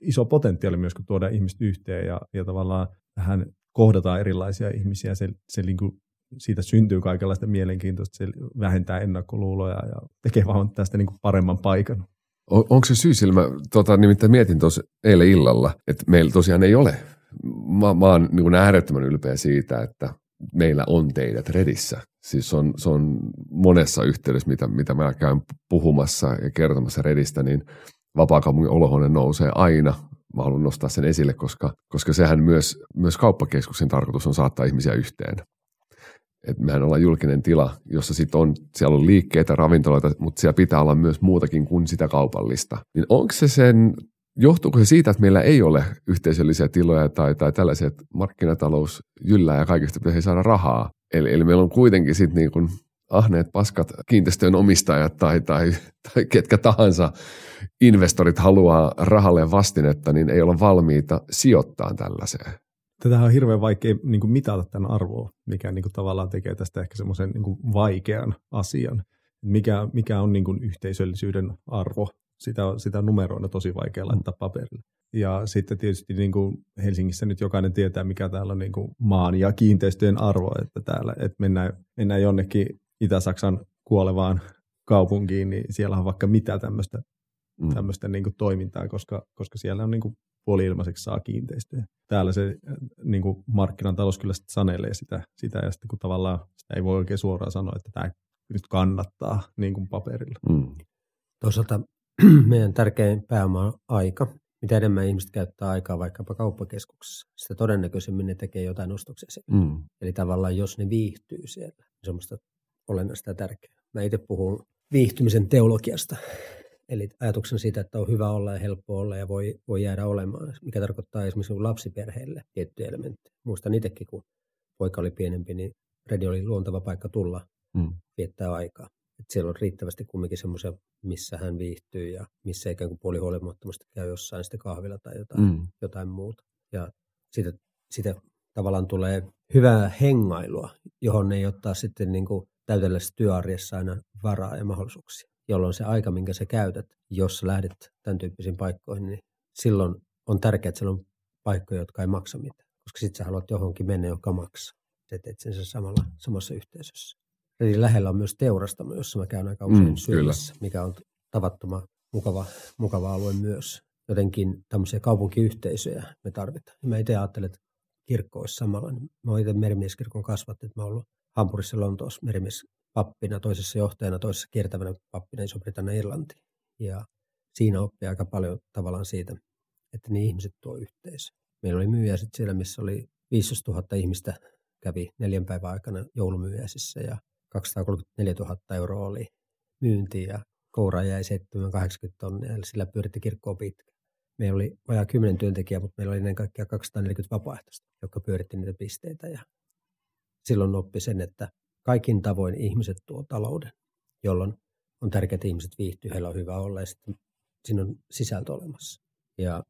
iso potentiaali myös, kun tuodaan ihmiset yhteen ja, ja tavallaan vähän kohdataan erilaisia ihmisiä. Se, se niin kuin siitä syntyy kaikenlaista mielenkiintoista, se vähentää ennakkoluuloja ja tekee vaan tästä niin kuin paremman paikan. On, onko se syy sillä? Mä tota, nimittäin mietin tuossa eilen illalla, että meillä tosiaan ei ole. Mä, mä oon niin äärettömän ylpeä siitä, että meillä on teidät Redissä. Siis on, se on monessa yhteydessä, mitä, mitä mä käyn puhumassa ja kertomassa Redistä, niin vapaakaupungin olohuone nousee aina. Mä haluan nostaa sen esille, koska, koska sehän myös, myös kauppakeskuksen tarkoitus on saattaa ihmisiä yhteen että mehän ollaan julkinen tila, jossa sitten on, siellä on liikkeitä, ravintoloita, mutta siellä pitää olla myös muutakin kuin sitä kaupallista. Niin onko se sen, johtuuko se siitä, että meillä ei ole yhteisöllisiä tiloja tai, tai tällaisia, että markkinatalous jyllää ja kaikista pitäisi saada rahaa. Eli, eli meillä on kuitenkin sitten niin kuin ahneet paskat kiinteistöjen omistajat tai, tai, tai ketkä tahansa investorit haluaa rahalle vastinetta, niin ei olla valmiita sijoittamaan tällaiseen. Tätä on hirveän vaikea niin kuin mitata tämän arvoa, mikä niin kuin tavallaan tekee tästä ehkä semmoisen niin vaikean asian. Mikä, mikä on niin kuin yhteisöllisyyden arvo, sitä, sitä numeroina tosi vaikea laittaa paperille. Ja sitten tietysti niin kuin Helsingissä nyt jokainen tietää, mikä täällä on niin kuin maan ja kiinteistöjen arvo, että täällä että mennään, mennään jonnekin Itä-Saksan kuolevaan kaupunkiin, niin siellä on vaikka mitä tämmöistä, mm. tämmöistä niin kuin toimintaa, koska, koska siellä on niin kuin puoli-ilmaiseksi saa kiinteistöjä. Täällä se niin kuin markkinan talous kyllä sitten sanelee sitä, sitä ja sitten kun tavallaan sitä ei voi oikein suoraan sanoa, että tämä nyt kannattaa niin kuin paperilla. Mm. Toisaalta [CLEARS THROAT] meidän tärkein pääoma on aika. Mitä enemmän ihmiset käyttää aikaa vaikkapa kauppakeskuksessa, sitä todennäköisemmin ne tekee jotain ostoksia siellä. Mm. Eli tavallaan jos ne viihtyy siellä, niin se on olennaista ja tärkeää. Mä itse puhun viihtymisen teologiasta. Eli ajatuksen siitä, että on hyvä olla ja helppo olla ja voi, voi jäädä olemaan, mikä tarkoittaa esimerkiksi lapsiperheille tiettyjä elementtejä. Muistan itsekin, kun poika oli pienempi, niin redi oli luontava paikka tulla mm. viettää aikaa. Et siellä on riittävästi kumminkin semmoisia, missä hän viihtyy ja missä ikään kuin puolihuolimattomasti käy jossain sitten kahvilla tai jotain, mm. jotain muuta. Ja siitä, siitä tavallaan tulee hyvää hengailua, johon ei ottaa sitten niin kuin täytellässä työarjessa aina varaa ja mahdollisuuksia, jolloin se aika, minkä sä käytät, jos lähdet tämän tyyppisiin paikkoihin, niin silloin on tärkeää, että siellä on paikkoja, jotka ei maksa mitään, koska sitten sä haluat johonkin mennä, joka maksaa. Sä teet sen samalla, samassa yhteisössä. Eli lähellä on myös teurastamo, jossa mä käyn aika usein mm, syömässä, mikä on tavattoman mukava, mukava alue myös. Jotenkin tämmöisiä kaupunkiyhteisöjä me tarvitaan. Mä itse ajattelen, että kirkko olisi samalla. Mä oon itse merimieskirkon kasvatti, että mä oon ollut Hampurissa Lontoossa merimies pappina, toisessa johtajana, toisessa kiertävänä pappina Iso-Britannia Irlanti. Ja siinä oppii aika paljon tavallaan siitä, että niin ihmiset tuo yhteisö. Meillä oli myyjä sitten siellä, missä oli 15 000 ihmistä kävi neljän päivän aikana joulumyyjäisissä ja 234 000 euroa oli myynti ja koura jäi 780 tonnia, eli sillä pyöritti kirkkoa pitkä. Meillä oli vajaa 10 työntekijää, mutta meillä oli ennen kaikkea 240 vapaaehtoista, jotka pyöritti niitä pisteitä ja silloin oppi sen, että kaikin tavoin ihmiset tuo talouden, jolloin on tärkeää, että ihmiset viihtyy, heillä on hyvä olla ja sitten siinä on sisältö olemassa. Ja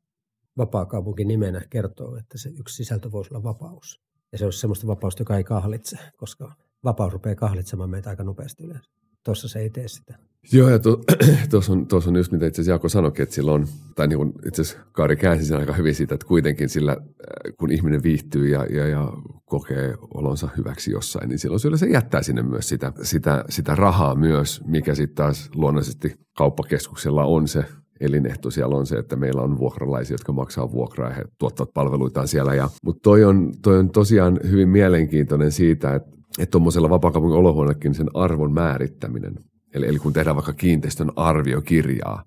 vapaakaupunki nimenä kertoo, että se yksi sisältö voisi olla vapaus. Ja se olisi sellaista vapausta, joka ei kahlitse, koska vapaus rupeaa kahlitsemaan meitä aika nopeasti yleensä. Tuossa se ei tee sitä. Joo, ja [CLEARS THROAT] tuossa on, on just mitä itse asiassa Jaakko sanoikin, että silloin, tai niin itse asiassa Kaari käänsi sen aika hyvin siitä, että kuitenkin sillä, äh, kun ihminen viihtyy ja, ja, ja kokee olonsa hyväksi jossain, niin silloin se jättää sinne myös sitä, sitä, sitä rahaa myös, mikä sitten taas luonnollisesti kauppakeskuksella on se elinehto siellä on se, että meillä on vuokralaisia, jotka maksaa vuokraa ja he tuottavat palveluitaan siellä. Ja, mutta toi on, toi on tosiaan hyvin mielenkiintoinen siitä, että että tuommoisella vapaakaupungin olohuoneellakin sen arvon määrittäminen, eli, eli kun tehdään vaikka kiinteistön arviokirjaa,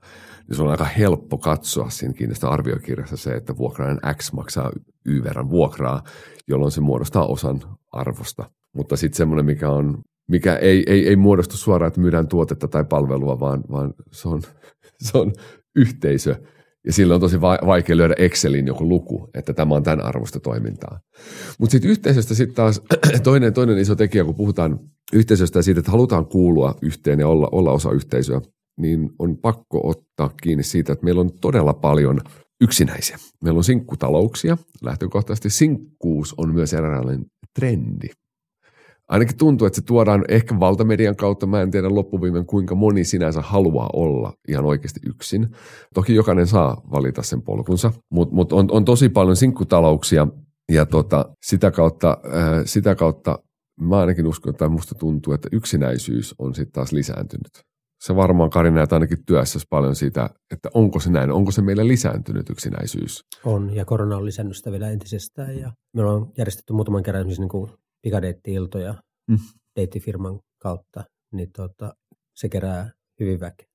niin se on aika helppo katsoa siinä kiinteistön arviokirjassa se, että vuokrainen X maksaa Y verran vuokraa, jolloin se muodostaa osan arvosta. Mutta sitten semmoinen, mikä on mikä ei, ei, ei muodostu suoraan, että myydään tuotetta tai palvelua, vaan, vaan se, on, [LAUGHS] se on yhteisö, ja sillä on tosi vaikea lyödä Excelin joku luku, että tämä on tämän arvosta toimintaa. Mutta sitten yhteisöstä sitten taas [CLEARS THROAT] toinen, toinen iso tekijä, kun puhutaan yhteisöstä ja siitä, että halutaan kuulua yhteen ja olla, olla osa yhteisöä, niin on pakko ottaa kiinni siitä, että meillä on todella paljon yksinäisiä. Meillä on sinkkutalouksia. Lähtökohtaisesti sinkkuus on myös eräänlainen trendi ainakin tuntuu, että se tuodaan ehkä valtamedian kautta. Mä en tiedä loppuviimen kuinka moni sinänsä haluaa olla ihan oikeasti yksin. Toki jokainen saa valita sen polkunsa, mutta mut on, on tosi paljon sinkkutalouksia ja tota, sitä, kautta, äh, sitä kautta mä ainakin uskon, että musta tuntuu, että yksinäisyys on sitten taas lisääntynyt. Se varmaan Kari näet ainakin työssä paljon siitä, että onko se näin, onko se meillä lisääntynyt yksinäisyys? On, ja korona on lisännyt sitä vielä entisestään. Ja me ollaan järjestetty muutaman kerran niin kuin pikadeitti-iltoja mm. deittifirman kautta, niin tota, se kerää hyvin väkeä.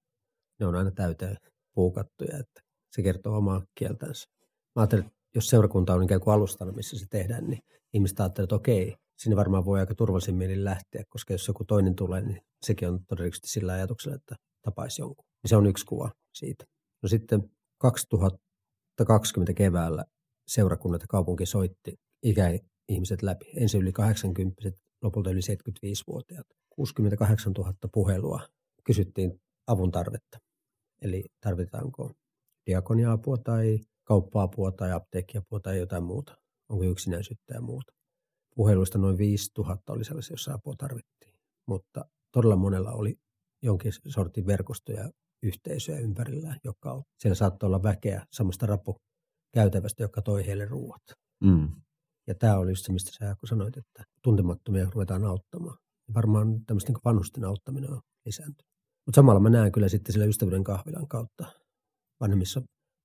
Ne on aina täyteen puukattuja, että se kertoo omaa kieltänsä. Mä ajattelin, että jos seurakunta on ikään kuin alustana, missä se tehdään, niin ihmiset ajattelee, että okei, sinne varmaan voi aika turvallisin mielin lähteä, koska jos joku toinen tulee, niin sekin on todennäköisesti sillä ajatuksella, että tapaisi jonkun. Niin se on yksi kuva siitä. No sitten 2020 keväällä seurakunnat ja kaupunki soitti ikä, ihmiset läpi. Ensin yli 80, lopulta yli 75-vuotiaat. 68 000 puhelua kysyttiin avun tarvetta. Eli tarvitaanko diakonia-apua tai kauppa-apua tai apteekkiapua tai jotain muuta. onko yksinäisyyttä ja muuta. Puheluista noin 5000 oli sellaisia, joissa apua tarvittiin, mutta todella monella oli jonkin sortin verkostoja yhteisöjä ympärillä, joka siellä saattoi olla väkeä samasta rapukäytävästä, joka toi heille ruuat. Mm. Ja tämä oli just se, mistä sä sanoit, että tuntemattomia ruvetaan auttamaan. Ja varmaan tämmöistä niin vanhusten auttaminen on lisääntynyt. Mutta samalla mä näen kyllä sitten sillä ystävyyden kahvilan kautta vanhemmissa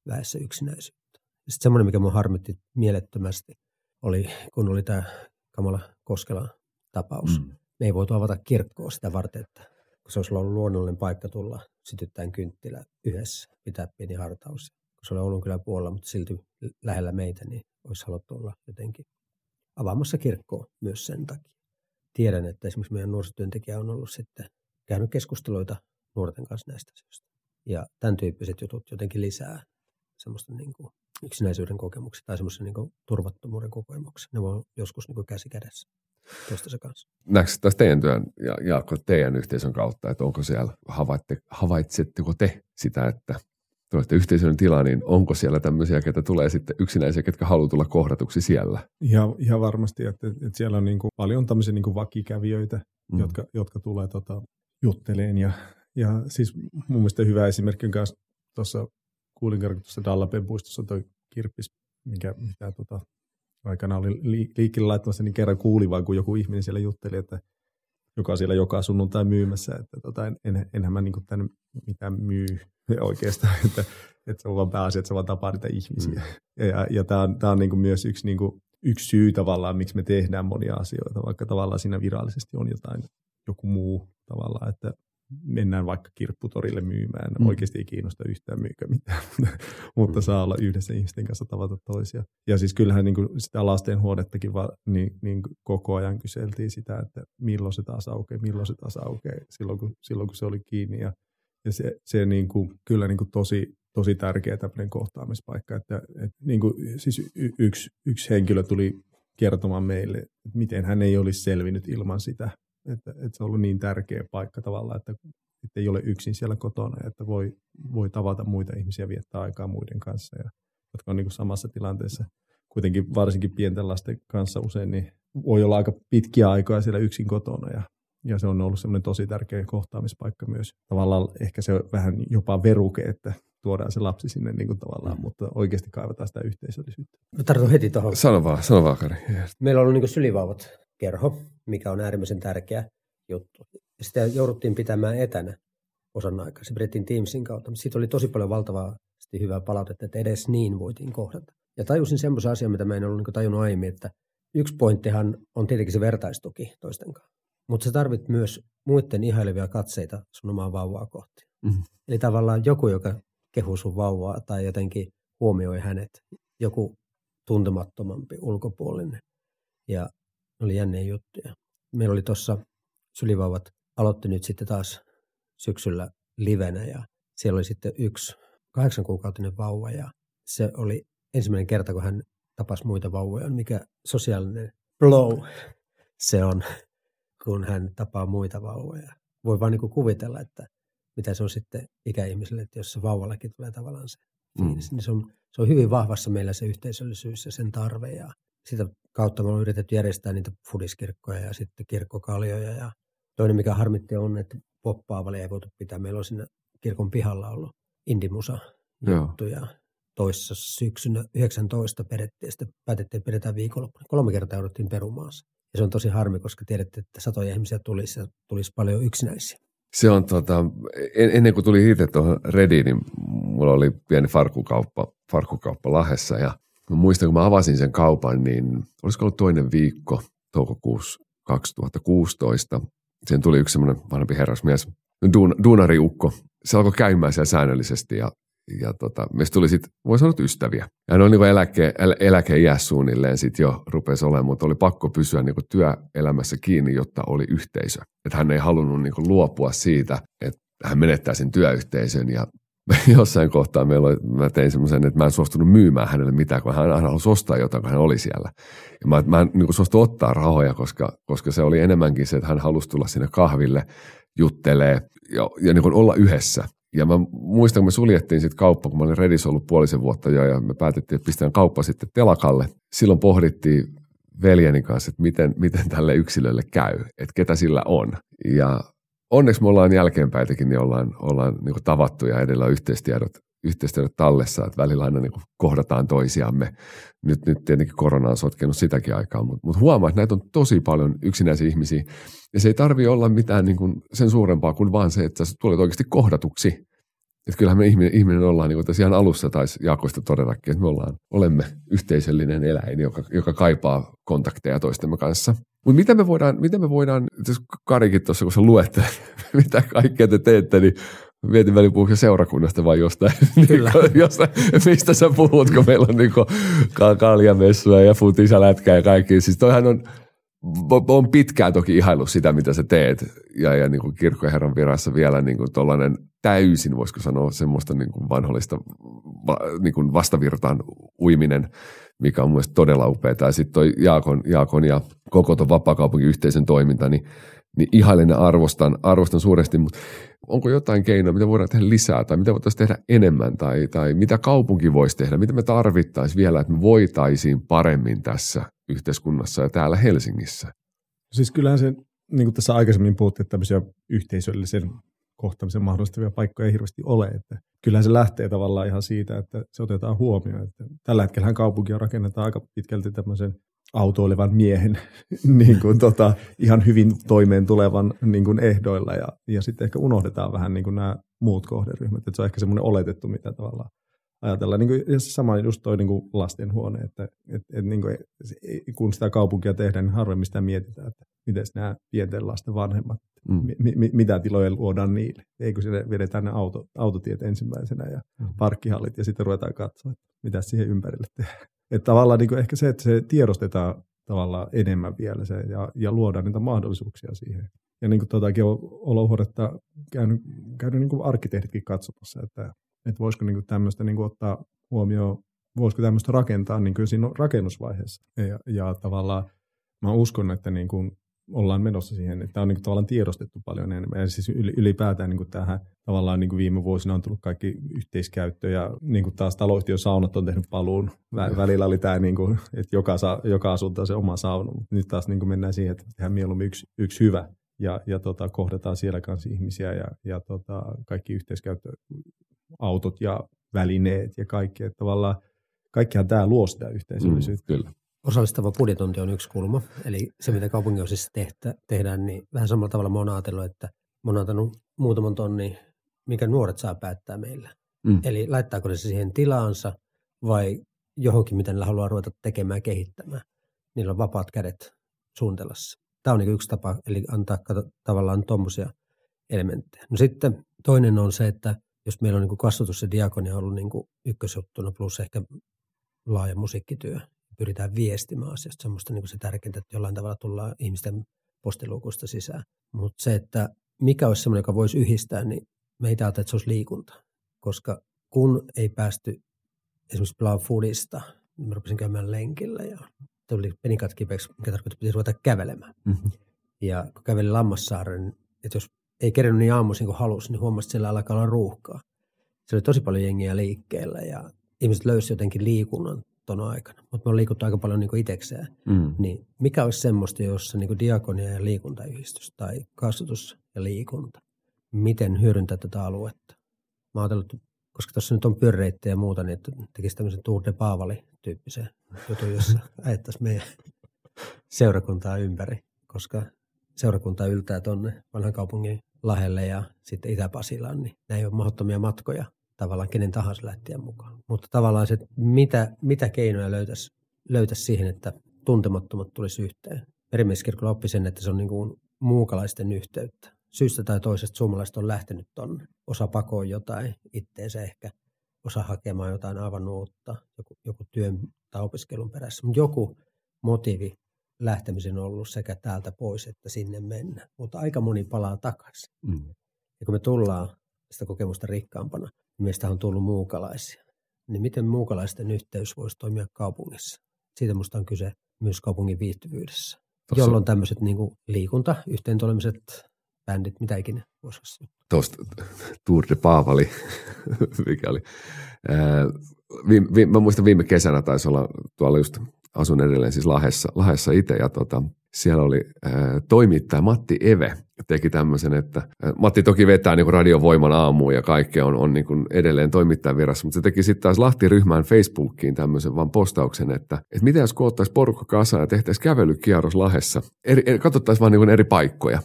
väessä yksinäisyyttä. Sitten semmoinen, mikä mua harmitti mielettömästi, oli, kun oli tämä Kamala Koskelan tapaus. Mm. Me ei voitu avata kirkkoa sitä varten, että kun se olisi ollut luonnollinen paikka tulla sytyttäen kynttilä yhdessä, pitää pieni hartaus. Se oli Oulun kyllä puolella, mutta silti lähellä meitä, niin olisi haluttu olla jotenkin avaamassa kirkkoa myös sen takia. Tiedän, että esimerkiksi meidän nuorisotyöntekijä on ollut sitten käynyt keskusteluita nuorten kanssa näistä asioista. Ja tämän tyyppiset jutut jotenkin lisää semmoista niin kuin yksinäisyyden kokemuksia tai semmoisen niin turvattomuuden kokemuksia. Ne on joskus niin kuin käsi kädessä toistensa kanssa. Näetkö taas teidän työn ja Jaakko teidän yhteisön kautta, että onko siellä, havaitte, havaitsetteko te sitä, että olette yhteisön tila, niin onko siellä tämmöisiä, ketä tulee sitten yksinäisiä, ketkä haluaa tulla kohdatuksi siellä? Ihan, ihan varmasti, että, että siellä on niin kuin paljon tämmöisiä niin kuin vakikävijöitä, mm. jotka, jotka tulee tota, jutteleen. Ja, ja siis mun mielestä hyvä esimerkki on kanssa tuossa kuulin tuossa Dallapen puistossa toi kirppis, mikä, mitä tota, aikana oli liikkeelle laittamassa, niin kerran kuuli vaan, kun joku ihminen siellä jutteli, että joka siellä joka sunnuntai myymässä, että tota, en, en, enhän mä niin tänne mitään myy oikeastaan, että, että se on vaan pääasia, että se vaan tapaa niitä ihmisiä. Mm. Ja, ja tämä on, tää on niin myös yksi, niin kuin, yksi syy tavallaan, miksi me tehdään monia asioita, vaikka tavallaan siinä virallisesti on jotain, joku muu tavallaan, että mennään vaikka kirpputorille myymään. Mm. Oikeasti ei kiinnosta yhtään myykö mitään, [LAUGHS] mutta mm. saa olla yhdessä ihmisten kanssa tavata toisia. Ja siis kyllähän niin kuin sitä lastenhuonettakin va, niin, niin koko ajan kyseltiin sitä, että milloin se taas aukeaa, milloin se taas aukeaa, silloin kun, silloin kun se oli kiinni. Ja, ja se, se niin kuin, kyllä niin kuin tosi, tosi tärkeä tämmöinen kohtaamispaikka. Että, että niin kuin, siis y, yksi, yksi henkilö tuli kertomaan meille, että miten hän ei olisi selvinnyt ilman sitä että, että se on ollut niin tärkeä paikka tavallaan, että, että ei ole yksin siellä kotona, että voi, voi tavata muita ihmisiä, viettää aikaa muiden kanssa, ja, jotka on niin kuin samassa tilanteessa. Kuitenkin varsinkin pienten lasten kanssa usein niin voi olla aika pitkiä aikaa siellä yksin kotona, ja, ja se on ollut semmoinen tosi tärkeä kohtaamispaikka myös. Tavallaan ehkä se on vähän jopa veruke, että tuodaan se lapsi sinne niin kuin tavallaan, mm. mutta oikeasti kaivataan sitä yhteisöllisyyttä. Mä tartun heti tuohon. Sano vaan, sano vaan Kari. Meillä on ollut niin sylivauvat kerho, mikä on äärimmäisen tärkeä juttu. Ja sitä jouduttiin pitämään etänä osan aikaa. Se pidettiin Teamsin kautta, mutta siitä oli tosi paljon valtavaa hyvää palautetta, että edes niin voitiin kohdata. Ja tajusin semmoisen asian, mitä mä en ollut niin tajunnut aiemmin, että yksi pointtihan on tietenkin se vertaistuki toisten kanssa. Mutta sä tarvit myös muiden ihailevia katseita sun omaa vauvaa kohti. Mm-hmm. Eli tavallaan joku, joka kehuu sun vauvaa tai jotenkin huomioi hänet, joku tuntemattomampi ulkopuolinen. Ja oli jänniä juttuja. Meillä oli tuossa sylivauvat aloitti nyt sitten taas syksyllä livenä ja siellä oli sitten yksi kahdeksan kuukautinen vauva ja se oli ensimmäinen kerta, kun hän tapasi muita vauvoja, mikä sosiaalinen blow se on, kun hän tapaa muita vauvoja. Voi vaan niin kuvitella, että mitä se on sitten ikäihmiselle, että jos se vauvallakin tulee tavallaan se mm. niin se on, se on hyvin vahvassa meillä se yhteisöllisyys ja sen tarve ja sitä kautta me on yritetty järjestää niitä fudiskirkkoja ja sitten kirkkokaljoja. Ja toinen, mikä harmitti on, että poppaavalle ei voitu pitää. Meillä on siinä kirkon pihalla ollut indimusa juttuja. Toissa syksynä 19 perettiin ja sitten päätettiin, että pidetään viikonloppuna. Kolme kertaa jouduttiin perumaassa. Ja se on tosi harmi, koska tiedätte, että satoja ihmisiä tulisi ja tulisi paljon yksinäisiä. Se on tota, ennen kuin tuli itse tuohon Rediin, niin mulla oli pieni farkukauppa, farkukauppa Lahessa ja Mä muistan, kun mä avasin sen kaupan, niin olisiko ollut toinen viikko toukokuussa 2016. Sen tuli yksi semmoinen vanhempi herrasmies, duun, duunariukko. Se alkoi käymään siellä säännöllisesti ja, ja tota, meistä tuli sitten, voi sanoa, ystäviä. Ja ne oli niin eläke, el, suunnilleen sitten jo rupesi olemaan, mutta oli pakko pysyä niin työelämässä kiinni, jotta oli yhteisö. Että hän ei halunnut niin luopua siitä, että hän menettää sen työyhteisön ja [LAUGHS] jossain kohtaa meillä oli, mä tein semmoisen, että mä en suostunut myymään hänelle mitään, kun hän aina halusi ostaa jotain, kun hän oli siellä. Ja mä, mä en niin suostu ottaa rahoja, koska, koska se oli enemmänkin se, että hän halusi tulla sinne kahville, juttelee ja, ja niin olla yhdessä. Ja mä muistan, kun me suljettiin sitten kauppa, kun mä olin Redis ollut puolisen vuotta jo, ja me päätettiin, että pistetään kauppa sitten telakalle. Silloin pohdittiin veljeni kanssa, että miten, miten tälle yksilölle käy, että ketä sillä on. Ja onneksi me ollaan jälkeenpäitäkin, niin ollaan, ollaan niin tavattu ja edellä yhteistiedot, yhteistiedot tallessa, että välillä aina niin kohdataan toisiamme. Nyt, nyt tietenkin korona on sotkenut sitäkin aikaa, mutta, mutta huomaa, että näitä on tosi paljon yksinäisiä ihmisiä. Ja se ei tarvi olla mitään niin kuin sen suurempaa kuin vaan se, että sä tulet oikeasti kohdatuksi. Että kyllähän me ihminen, ihminen ollaan, niin kuin tässä ihan alussa taisi Jaakoista todetakin, että me ollaan, olemme yhteisöllinen eläin, joka, joka kaipaa kontakteja toistemme kanssa. Mutta mitä me voidaan, mitä me voidaan, jos Karikin tuossa kun sä luettelet, [LAUGHS] mitä kaikkea te teette, niin mietin välillä puhuuko seurakunnasta vai jostain, [LAUGHS] Kyllä. niin, jostain, mistä sä puhut, kun meillä on niin kaljamessuja ja futisalätkää ja kaikki. Siis toihan on, on pitkään toki ihailu sitä, mitä sä teet. Ja, ja niin kirkkoherran virassa vielä niin kuin tollainen täysin, voisiko sanoa, semmoista niin kuin vanhollista va, niin kuin vastavirtaan uiminen, mikä on mun mielestä todella upeaa. Ja sitten toi Jaakon, Jaakon ja koko tuon vapaakaupunkiyhteisön toiminta, niin, niin ihailen ja arvostan, arvostan suuresti, mutta onko jotain keinoa, mitä voidaan tehdä lisää tai mitä voitaisiin tehdä enemmän tai, tai mitä kaupunki voisi tehdä, mitä me tarvittaisiin vielä, että me voitaisiin paremmin tässä yhteiskunnassa ja täällä Helsingissä? Siis kyllähän se, niin kuin tässä aikaisemmin puhuttiin, että tämmöisiä yhteisöllisen kohtaamisen mahdollistavia paikkoja ei hirveästi ole. Että kyllähän se lähtee tavallaan ihan siitä, että se otetaan huomioon. Että tällä hetkellä kaupunkia rakennetaan aika pitkälti tämmöisen autoilevan miehen [LAUGHS] niin kuin, tota, ihan hyvin toimeen tulevan niin kuin ehdoilla ja, ja sitten ehkä unohdetaan vähän niin kuin nämä muut kohderyhmät. Että se on ehkä semmoinen oletettu, mitä tavallaan ajatellaan. Niin kuin, ja se sama just toi niin kuin lastenhuone, että et, et, niin kuin, kun sitä kaupunkia tehdään, niin harvemmin sitä mietitään, että miten nämä pienten lasten vanhemmat, mm. mi, mi, mitä tiloja luodaan niille. Eikö sinne vedetään ne auto, autotiet ensimmäisenä ja mm. parkkihallit ja sitten ruvetaan katsoa, että mitä siihen ympärille tehdään. Että tavallaan niin kuin ehkä se, että se tiedostetaan tavallaan enemmän vielä se, ja, ja luodaan niitä mahdollisuuksia siihen. Ja niin kuin tuotakin on olohuodetta käynyt, käynyt niin kuin arkkitehditkin katsomassa, että, että voisiko niin kuin tämmöistä niin kuin ottaa huomioon, voisiko tämmöistä rakentaa niin kuin siinä rakennusvaiheessa. Ja, ja tavallaan mä uskon, että niin kuin ollaan menossa siihen, että on niin kuin tavallaan tiedostettu paljon enemmän. Ja siis ylipäätään niin kuin tähän tavallaan niin kuin viime vuosina on tullut kaikki yhteiskäyttö ja niin kuin taas taloyhtiön saunat on tehnyt paluun. Vä- välillä oli tämä, niin kuin, että joka, sa- joka asunto on se oma sauna, mutta nyt taas niin kuin mennään siihen, että tehdään mieluummin yksi, yksi hyvä ja, ja tota, kohdataan siellä kanssa ihmisiä ja, ja tota, kaikki yhteiskäyttöautot ja välineet ja kaikki. Että tavallaan kaikkihan tämä luo sitä yhteisöllisyyttä. Mm, kyllä. Osallistava budjetointi on yksi kulma. Eli se, mitä kaupunginosissa tehtä, tehdään, niin vähän samalla tavalla mä oon ajatellut, että mä oon antanut muutaman tonni, mikä nuoret saa päättää meillä. Mm. Eli laittaako ne se siihen tilaansa vai johonkin, mitä ne haluaa ruveta tekemään ja kehittämään. Niillä on vapaat kädet suunnitella. Tämä on niin yksi tapa, eli antaa tavallaan tuommoisia elementtejä. No sitten toinen on se, että jos meillä on niin kasvatus ja diakonia ollut niin ykkösjuttuna plus ehkä laaja musiikkityö, pyritään viestimään asiasta. Semmoista niin se tärkeintä, että jollain tavalla tullaan ihmisten postiluukusta sisään. Mutta se, että mikä olisi semmoinen, joka voisi yhdistää, niin me ei että se olisi liikunta. Koska kun ei päästy esimerkiksi pelaa foodista, niin mä rupesin käymään lenkillä ja tuli penikat kipeäksi, mikä tarkoittaa, että piti ruveta kävelemään. Mm-hmm. Ja kun käveli Lammassaaren, niin että jos ei kerennyt niin aamuisin kuin halusi, niin huomasi, että siellä alkaa olla ruuhkaa. Se oli tosi paljon jengiä liikkeellä ja ihmiset löysivät jotenkin liikunnan tuona aikana, mutta me on liikuttu aika paljon niin itsekseen. Mm. Niin mikä olisi semmoista, jossa niin diakonia ja liikuntayhdistys tai kasvatus ja liikunta, miten hyödyntää tätä aluetta? Mä ajatellut, koska tuossa nyt on pyöreittejä ja muuta, niin että tekisi tämmöisen Tour de Paavali-tyyppisen jutun, jossa [LAUGHS] ajettaisiin meidän seurakuntaa ympäri, koska seurakunta yltää tuonne vanhan kaupungin lähelle ja sitten Itä-Pasilaan, niin nämä ei ole mahdottomia matkoja tavallaan kenen tahansa lähtien mukaan. Mutta tavallaan se, mitä, mitä keinoja löytäisi, löytäisi siihen, että tuntemattomat tulisi yhteen. Perimieskirkolla oppi sen, että se on niin kuin muukalaisten yhteyttä. Syystä tai toisesta suomalaiset on lähtenyt tuonne. Osa pakoon jotain itteensä ehkä, osa hakemaan jotain aivan uutta, joku, joku työn tai opiskelun perässä. Mutta joku motiivi lähtemisen on ollut sekä täältä pois että sinne mennä. Mutta aika moni palaa takaisin. Mm. Ja kun me tullaan sitä kokemusta rikkaampana, Meistä on tullut muukalaisia. Niin miten muukalaisten yhteys voisi toimia kaupungissa? Siitä minusta on kyse myös kaupungin viihtyvyydessä. Tossa. Jolloin tämmöiset niin kuin liikunta, yhteentolemiset bändit, mitä ikinä voisi olla. Tuosta Tour de Paavali, [LAUGHS] mikä oli. Ää, viime, viime, mä muistan viime kesänä taisi olla tuolla just, asun edelleen siis Lahessa, Lahessa itse ja tota, siellä oli ää, toimittaja Matti Eve teki tämmöisen, että ää, Matti toki vetää niin radiovoiman aamuun ja kaikkea on, on niin kuin edelleen toimittajan virassa, mutta se teki sitten taas Lahti-ryhmään Facebookiin tämmöisen vaan postauksen, että, että miten jos koottaisiin porukka kasaan ja tehtäisiin kävelykierros Lahessa, eri, eri, katsottaisiin vaan niin kuin eri paikkoja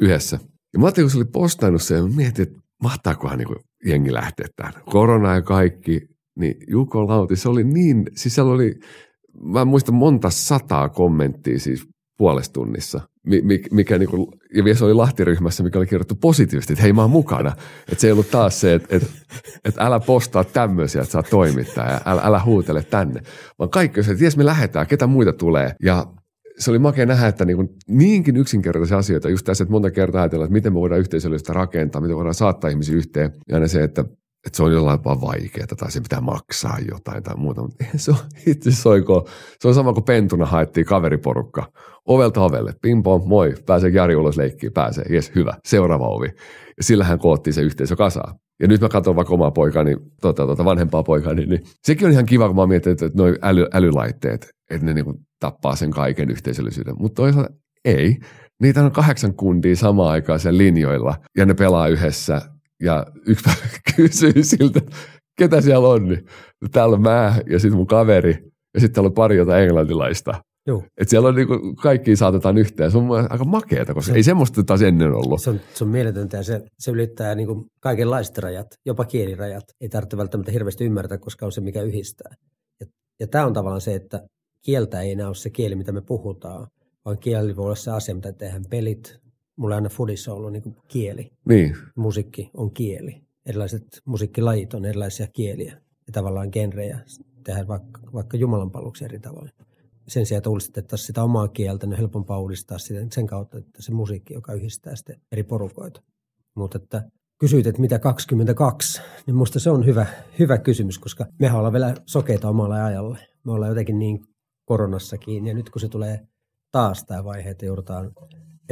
yhdessä. Ja Matti kun se oli postannut sen, mietin, että mahtaakohan niin kuin jengi lähteä tähän. Korona ja kaikki, niin Juko Lauti, se oli niin, siis siellä oli, mä muistan monta sataa kommenttia siis puolessa tunnissa, mikä niinku, ja vielä se oli Lahti-ryhmässä, mikä oli kirjoittu positiivisesti, että hei mä oon mukana. Että se ei ollut taas se, että, että, että älä postaa tämmöisiä, että saa toimittaa ja älä, älä huutele tänne. Vaan kaikki se, että jes me lähdetään, ketä muita tulee. Ja se oli makea nähdä, että niin kuin niinkin yksinkertaisia asioita, just tässä, että monta kertaa ajatellaan, että miten me voidaan yhteisöllistä rakentaa, miten voidaan saattaa ihmisiä yhteen. Ja aina se, että että se on jollain vaan vaikeaa tai se pitää maksaa jotain tai muuta. Mutta se on itse soiko. Se on sama kuin pentuna haettiin kaveriporukka. Ovelta ovelle, pimpon, moi, pääsee Jari ulos leikkiin, pääsee, jes, hyvä, seuraava ovi. Ja sillähän koottiin se yhteisö kasaan. Ja nyt mä katson vaikka omaa poikani, tota, tota vanhempaa poikani, niin sekin on ihan kiva, kun mä mietin, että noi äly, älylaitteet, että ne niinku tappaa sen kaiken yhteisöllisyyden. Mutta toisaalta ei. Niitä on kahdeksan kundia samaan aikaan sen linjoilla ja ne pelaa yhdessä ja yksi päivä [LAUGHS] kysyy siltä, ketä siellä on, niin täällä on mä ja sitten mun kaveri ja sitten täällä on pari jotain englantilaista. Joo. Et siellä on niinku, kaikki saatetaan yhteen. Se on aika makeeta, koska se, ei semmoista taas ennen ollut. Se on, se on mieletöntä ja se, se ylittää niinku kaikenlaiset rajat, jopa kielirajat. Ei tarvitse välttämättä hirveästi ymmärtää, koska on se, mikä yhdistää. Ja, ja tämä on tavallaan se, että kieltä ei enää ole se kieli, mitä me puhutaan, vaan kieli voi olla se asia, mitä tehdään. Pelit, mulla aina fudissa ollut niin kieli. Niin. Musiikki on kieli. Erilaiset musiikkilajit on erilaisia kieliä ja tavallaan genrejä. Tehdään vaikka, vaikka jumalanpalveluksia eri tavoin. Sen sijaan, että uudistettaisiin sitä omaa kieltä, niin on helpompaa uudistaa sitä sen kautta, että se musiikki, joka yhdistää sitten eri porukoita. Mutta että kysyit, että mitä 22, niin musta se on hyvä, hyvä kysymys, koska mehän ollaan vielä sokeita omalle ajalle. Me ollaan jotenkin niin koronassakin, ja nyt kun se tulee taas tämä vaihe, että joudutaan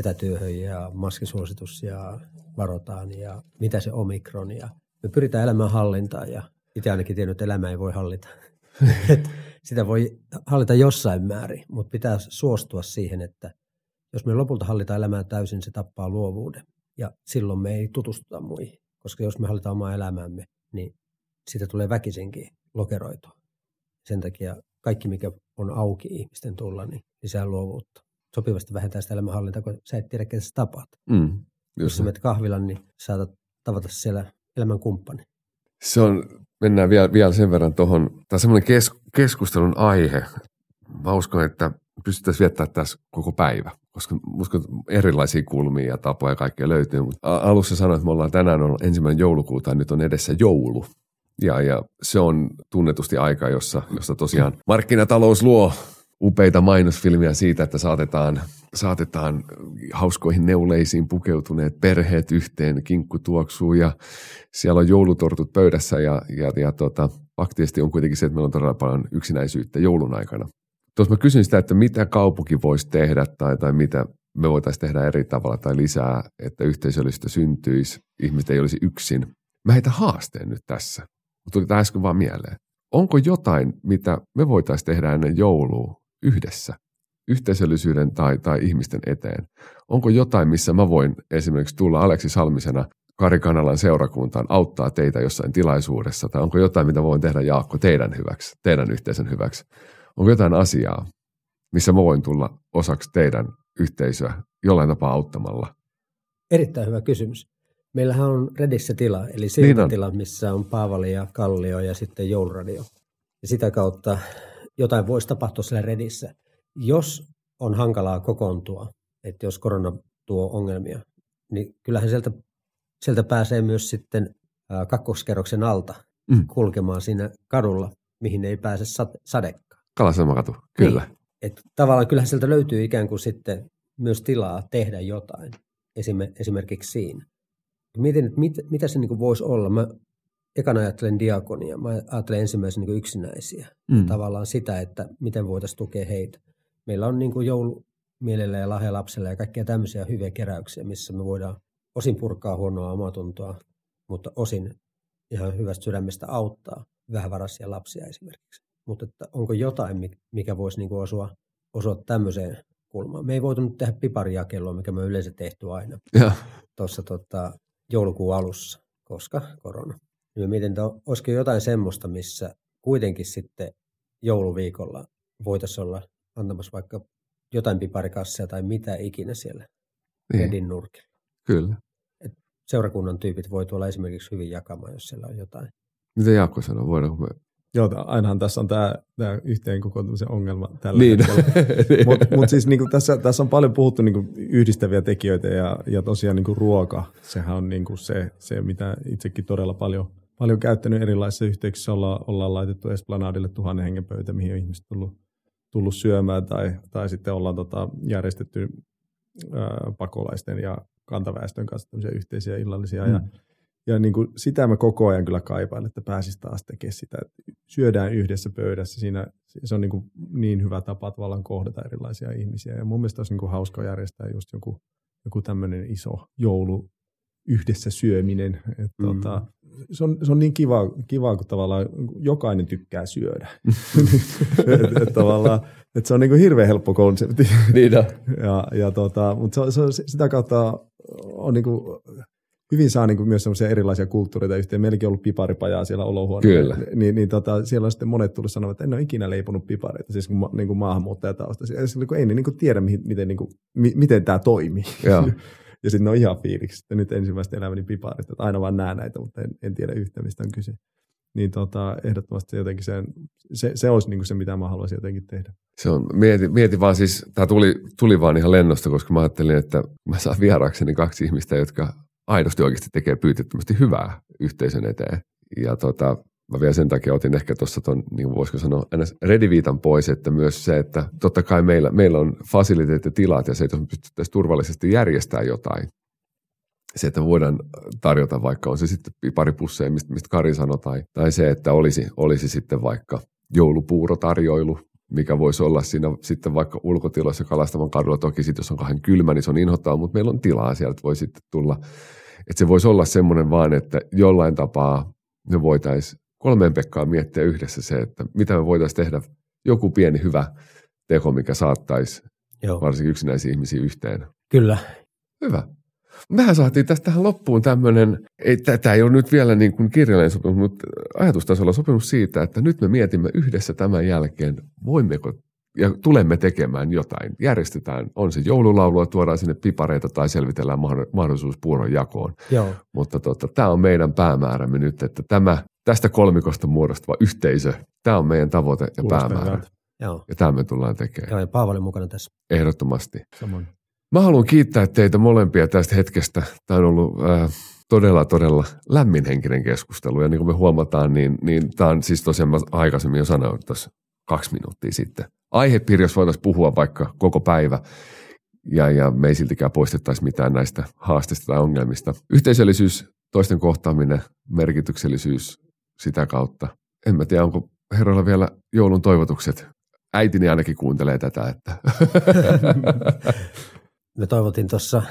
etätyöhön ja maskisuositus ja varotaan ja mitä se omikron ja me pyritään elämään hallintaan ja itse ainakin tiennyt, että elämä ei voi hallita. [LAUGHS] sitä voi hallita jossain määrin, mutta pitää suostua siihen, että jos me lopulta hallitaan elämää täysin, se tappaa luovuuden ja silloin me ei tutustuta muihin. Koska jos me hallitaan omaa elämäämme, niin siitä tulee väkisinkin lokeroitua. Sen takia kaikki, mikä on auki ihmisten tulla, niin lisää luovuutta sopivasti vähentää sitä elämänhallintaa, kun sä et tiedä, ketä sä tapaat. Mm, Jos sä menet kahvilan, niin saatat tavata siellä elämän kumppani. Se on, mennään vielä, vielä sen verran tuohon, tämä on semmoinen kes, keskustelun aihe. Mä uskon, että pystyttäisiin viettämään tässä koko päivä, koska uskon, erilaisia kulmia ja tapoja kaikkea löytyy. Mutta alussa sanoin, että me ollaan tänään on ensimmäinen joulukuuta ja nyt on edessä joulu. Ja, ja se on tunnetusti aika, jossa, jossa tosiaan markkinatalous luo upeita mainosfilmiä siitä, että saatetaan, saatetaan hauskoihin neuleisiin pukeutuneet perheet yhteen, kinkku tuoksuu ja siellä on joulutortut pöydässä ja, ja, ja tota, faktisesti on kuitenkin se, että meillä on todella paljon yksinäisyyttä joulun aikana. Tuossa mä kysyn sitä, että mitä kaupunki voisi tehdä tai, tai mitä me voitaisiin tehdä eri tavalla tai lisää, että yhteisöllistä syntyisi, ihmiset ei olisi yksin. Mä heitä haasteen nyt tässä. Tuli tämä äsken vaan mieleen. Onko jotain, mitä me voitaisiin tehdä ennen joulua, yhdessä yhteisöllisyyden tai, tai ihmisten eteen? Onko jotain, missä mä voin esimerkiksi tulla Aleksi Salmisena Kari Kanalan seurakuntaan auttaa teitä jossain tilaisuudessa? Tai onko jotain, mitä voin tehdä Jaakko teidän hyväksi, teidän yhteisön hyväksi? Onko jotain asiaa, missä mä voin tulla osaksi teidän yhteisöä jollain tapaa auttamalla? Erittäin hyvä kysymys. Meillähän on Redissä tila, eli siltatila, niin missä on Paavali ja Kallio ja sitten jouluradio. Ja sitä kautta jotain voisi tapahtua siellä redissä. Jos on hankalaa kokoontua, että jos korona tuo ongelmia, niin kyllähän sieltä, sieltä pääsee myös sitten kakkoskerroksen alta mm. kulkemaan siinä kadulla, mihin ei pääse sadekkaan. Kalaselmakatu, kyllä. Niin, että tavallaan kyllähän sieltä löytyy ikään kuin sitten myös tilaa tehdä jotain, esimerkiksi siinä. Mietin, että mit, mitä se niin voisi olla. Mä ekana ajattelen diakonia, mä ajattelen ensimmäisen niin yksinäisiä. Mm. Tavallaan sitä, että miten voitaisiin tukea heitä. Meillä on niin kuin joulu, mielelle ja lahjalapselle ja kaikkia tämmöisiä hyviä keräyksiä, missä me voidaan osin purkaa huonoa omatuntoa, mutta osin ihan hyvästä sydämestä auttaa vähävaraisia lapsia esimerkiksi. Mutta että onko jotain, mikä voisi niin kuin osua, osua tämmöiseen kulmaan. Me ei voitu nyt tehdä piparijakelua, mikä me yleensä tehty aina tuossa tota, joulukuun alussa, koska korona. Niin mietin, että olisiko jotain semmoista, missä kuitenkin sitten jouluviikolla voitaisiin olla antamassa vaikka jotain piparikassia tai mitä ikinä siellä niin. Redin nurkilla. Kyllä. Et seurakunnan tyypit voi tuolla esimerkiksi hyvin jakamaan, jos siellä on jotain. Mitä Jaakko sanoo? Voidaanko me Joo, ainahan tässä on tämä, tämä yhteen kokoontumisen ongelma tällä niin. [LAUGHS] Mutta mut siis niinku tässä, tässä on paljon puhuttu niinku yhdistäviä tekijöitä ja, ja tosiaan niinku ruoka, sehän on niinku se, se, mitä itsekin todella paljon, paljon käyttänyt erilaisissa yhteyksissä. Olla, ollaan laitettu Esplanadille tuhannen hengen pöytä, mihin on ihmiset tullut, tullut syömään tai, tai sitten ollaan tota, järjestetty ää, pakolaisten ja kantaväestön kanssa yhteisiä illallisia. Mm. Ja, ja niin kuin sitä mä koko ajan kyllä kaipaan, että pääsisi taas tekemään sitä, että syödään yhdessä pöydässä. Siinä, se on niin, kuin niin hyvä tapa tavallaan kohdata erilaisia ihmisiä. Ja mun mielestä olisi niin kuin hauska järjestää just joku, joku tämmöinen iso joulu yhdessä syöminen. Että mm. tota, se, on, se on niin kiva, kiva, kun tavallaan jokainen tykkää syödä. [LAUGHS] et, et tavallaan, et se on niin kuin hirveän helppo konsepti. Niin [LAUGHS] ja, ja tota, mutta se, se, sitä kautta on niin kuin, hyvin saa niin kuin myös semmoisia erilaisia kulttuureita yhteen. Meilläkin on ollut piparipajaa siellä olohuoneella. Kyllä. Niin, niin tota, siellä on sitten monet tullut sanoa, että en ole ikinä leiponut pipareita, siis kun, niin kuin maahanmuuttajatausta. Siis, ei ne niin kuin tiedä, miten, niin kuin, miten tämä toimii. [LAUGHS] ja sitten ne on ihan fiiliksi, että nyt ensimmäistä elämäni piparit, että aina vaan näen näitä, mutta en, en tiedä yhtään, mistä on kyse. Niin tota, ehdottomasti jotenkin sen, se, se olisi niin se, mitä mä haluaisin jotenkin tehdä. Se on, mieti, mieti vaan siis, tämä tuli, tuli vaan ihan lennosta, koska mä ajattelin, että mä saan vieraakseni kaksi ihmistä, jotka aidosti oikeasti tekee pyytettömästi hyvää yhteisön eteen. Ja tota, mä vielä sen takia otin ehkä tuossa tuon, niin voisiko sanoa, rediviitan pois, että myös se, että totta kai meillä, meillä on fasiliteet ja tilat ja se, että pystyttäisiin turvallisesti järjestämään jotain, se, että voidaan tarjota vaikka on se sitten pari pusseja, mistä, mistä Kari sanoi, tai, tai se, että olisi, olisi sitten vaikka joulupuurotarjoilu, mikä voisi olla siinä sitten vaikka ulkotiloissa kalastavan kadulla. Toki sitten jos on kahden kylmä, niin se on inhottava, mutta meillä on tilaa, sieltä voi sitten tulla että se voisi olla semmoinen vaan, että jollain tapaa me voitaisiin kolmeen Pekkaan miettiä yhdessä se, että mitä me voitaisiin tehdä joku pieni hyvä teko, mikä saattaisi Joo. varsinkin yksinäisiä ihmisiä yhteen. Kyllä. Hyvä. Mehän saatiin tästä tähän loppuun tämmöinen, ei, tämä ei ole nyt vielä niin kuin kirjallinen sopimus, mutta ajatustasolla sopimus siitä, että nyt me mietimme yhdessä tämän jälkeen, voimmeko ja tulemme tekemään jotain. Järjestetään, on se joululaulua, tuodaan sinne pipareita tai selvitellään mahdollisuus puuron jakoon. Joo. Mutta tota, tämä on meidän päämäärämme nyt, että tämä tästä kolmikosta muodostuva yhteisö, tämä on meidän tavoite ja Kuulostaa päämäärä. Joo. Ja tämä me tullaan tekemään. Joo, ja Paavali mukana tässä. Ehdottomasti. Samoin. Mä haluan kiittää teitä molempia tästä hetkestä. Tämä on ollut äh, todella, todella lämminhenkinen keskustelu. Ja niin kuin me huomataan, niin, niin tämä on siis tosiaan, mä aikaisemmin jo sanoin tuossa kaksi minuuttia sitten. Aihepiiri, jos voitaisiin puhua vaikka koko päivä, ja, ja me ei siltikään poistettaisi mitään näistä haasteista tai ongelmista. Yhteisöllisyys, toisten kohtaaminen, merkityksellisyys sitä kautta. En mä tiedä, onko herroilla vielä joulun toivotukset. Äitini ainakin kuuntelee tätä. Että. [LAUGHS] Me toivotin tuossa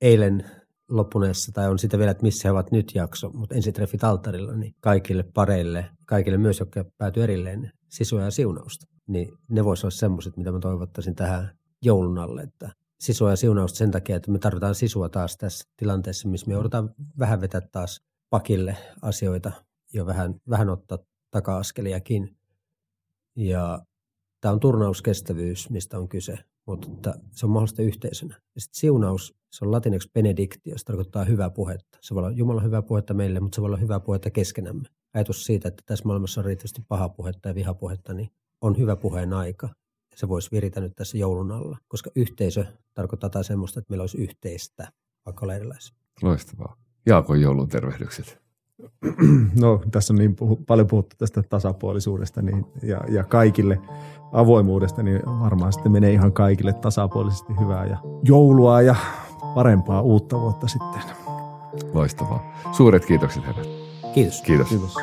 eilen loppuneessa, tai on sitä vielä, että missä he ovat nyt jakso, mutta ensitreffit alttarilla, niin kaikille pareille, kaikille myös, jotka päätyy erilleen, sisua ja siunausta. Niin ne voisivat olla semmoiset, mitä mä toivottaisin tähän joulun alle, että sisua ja siunausta sen takia, että me tarvitaan sisua taas tässä tilanteessa, missä me joudutaan vähän vetää taas pakille asioita ja vähän, vähän ottaa taka-askeliakin. Ja tämä on turnauskestävyys, mistä on kyse mutta se on mahdollista yhteisönä. Ja sitten siunaus, se on latinaksi benedictio, se tarkoittaa hyvää puhetta. Se voi olla Jumalan hyvää puhetta meille, mutta se voi olla hyvää puhetta keskenämme. Ajatus siitä, että tässä maailmassa on riittävästi paha puhetta ja vihapuhetta, niin on hyvä puheen aika. Se voisi viritä nyt tässä joulun alla, koska yhteisö tarkoittaa taas semmoista, että meillä olisi yhteistä, vaikka olla erilaisia. Loistavaa. Jaakon joulun tervehdykset. [CLEARS THROAT] No, tässä on niin puhu, paljon puhuttu tästä tasapuolisuudesta niin, ja, ja kaikille avoimuudesta, niin varmaan sitten menee ihan kaikille tasapuolisesti hyvää ja joulua ja parempaa uutta vuotta sitten. Loistavaa. Suuret kiitokset herrat. Kiitos. Kiitos. Kiitos.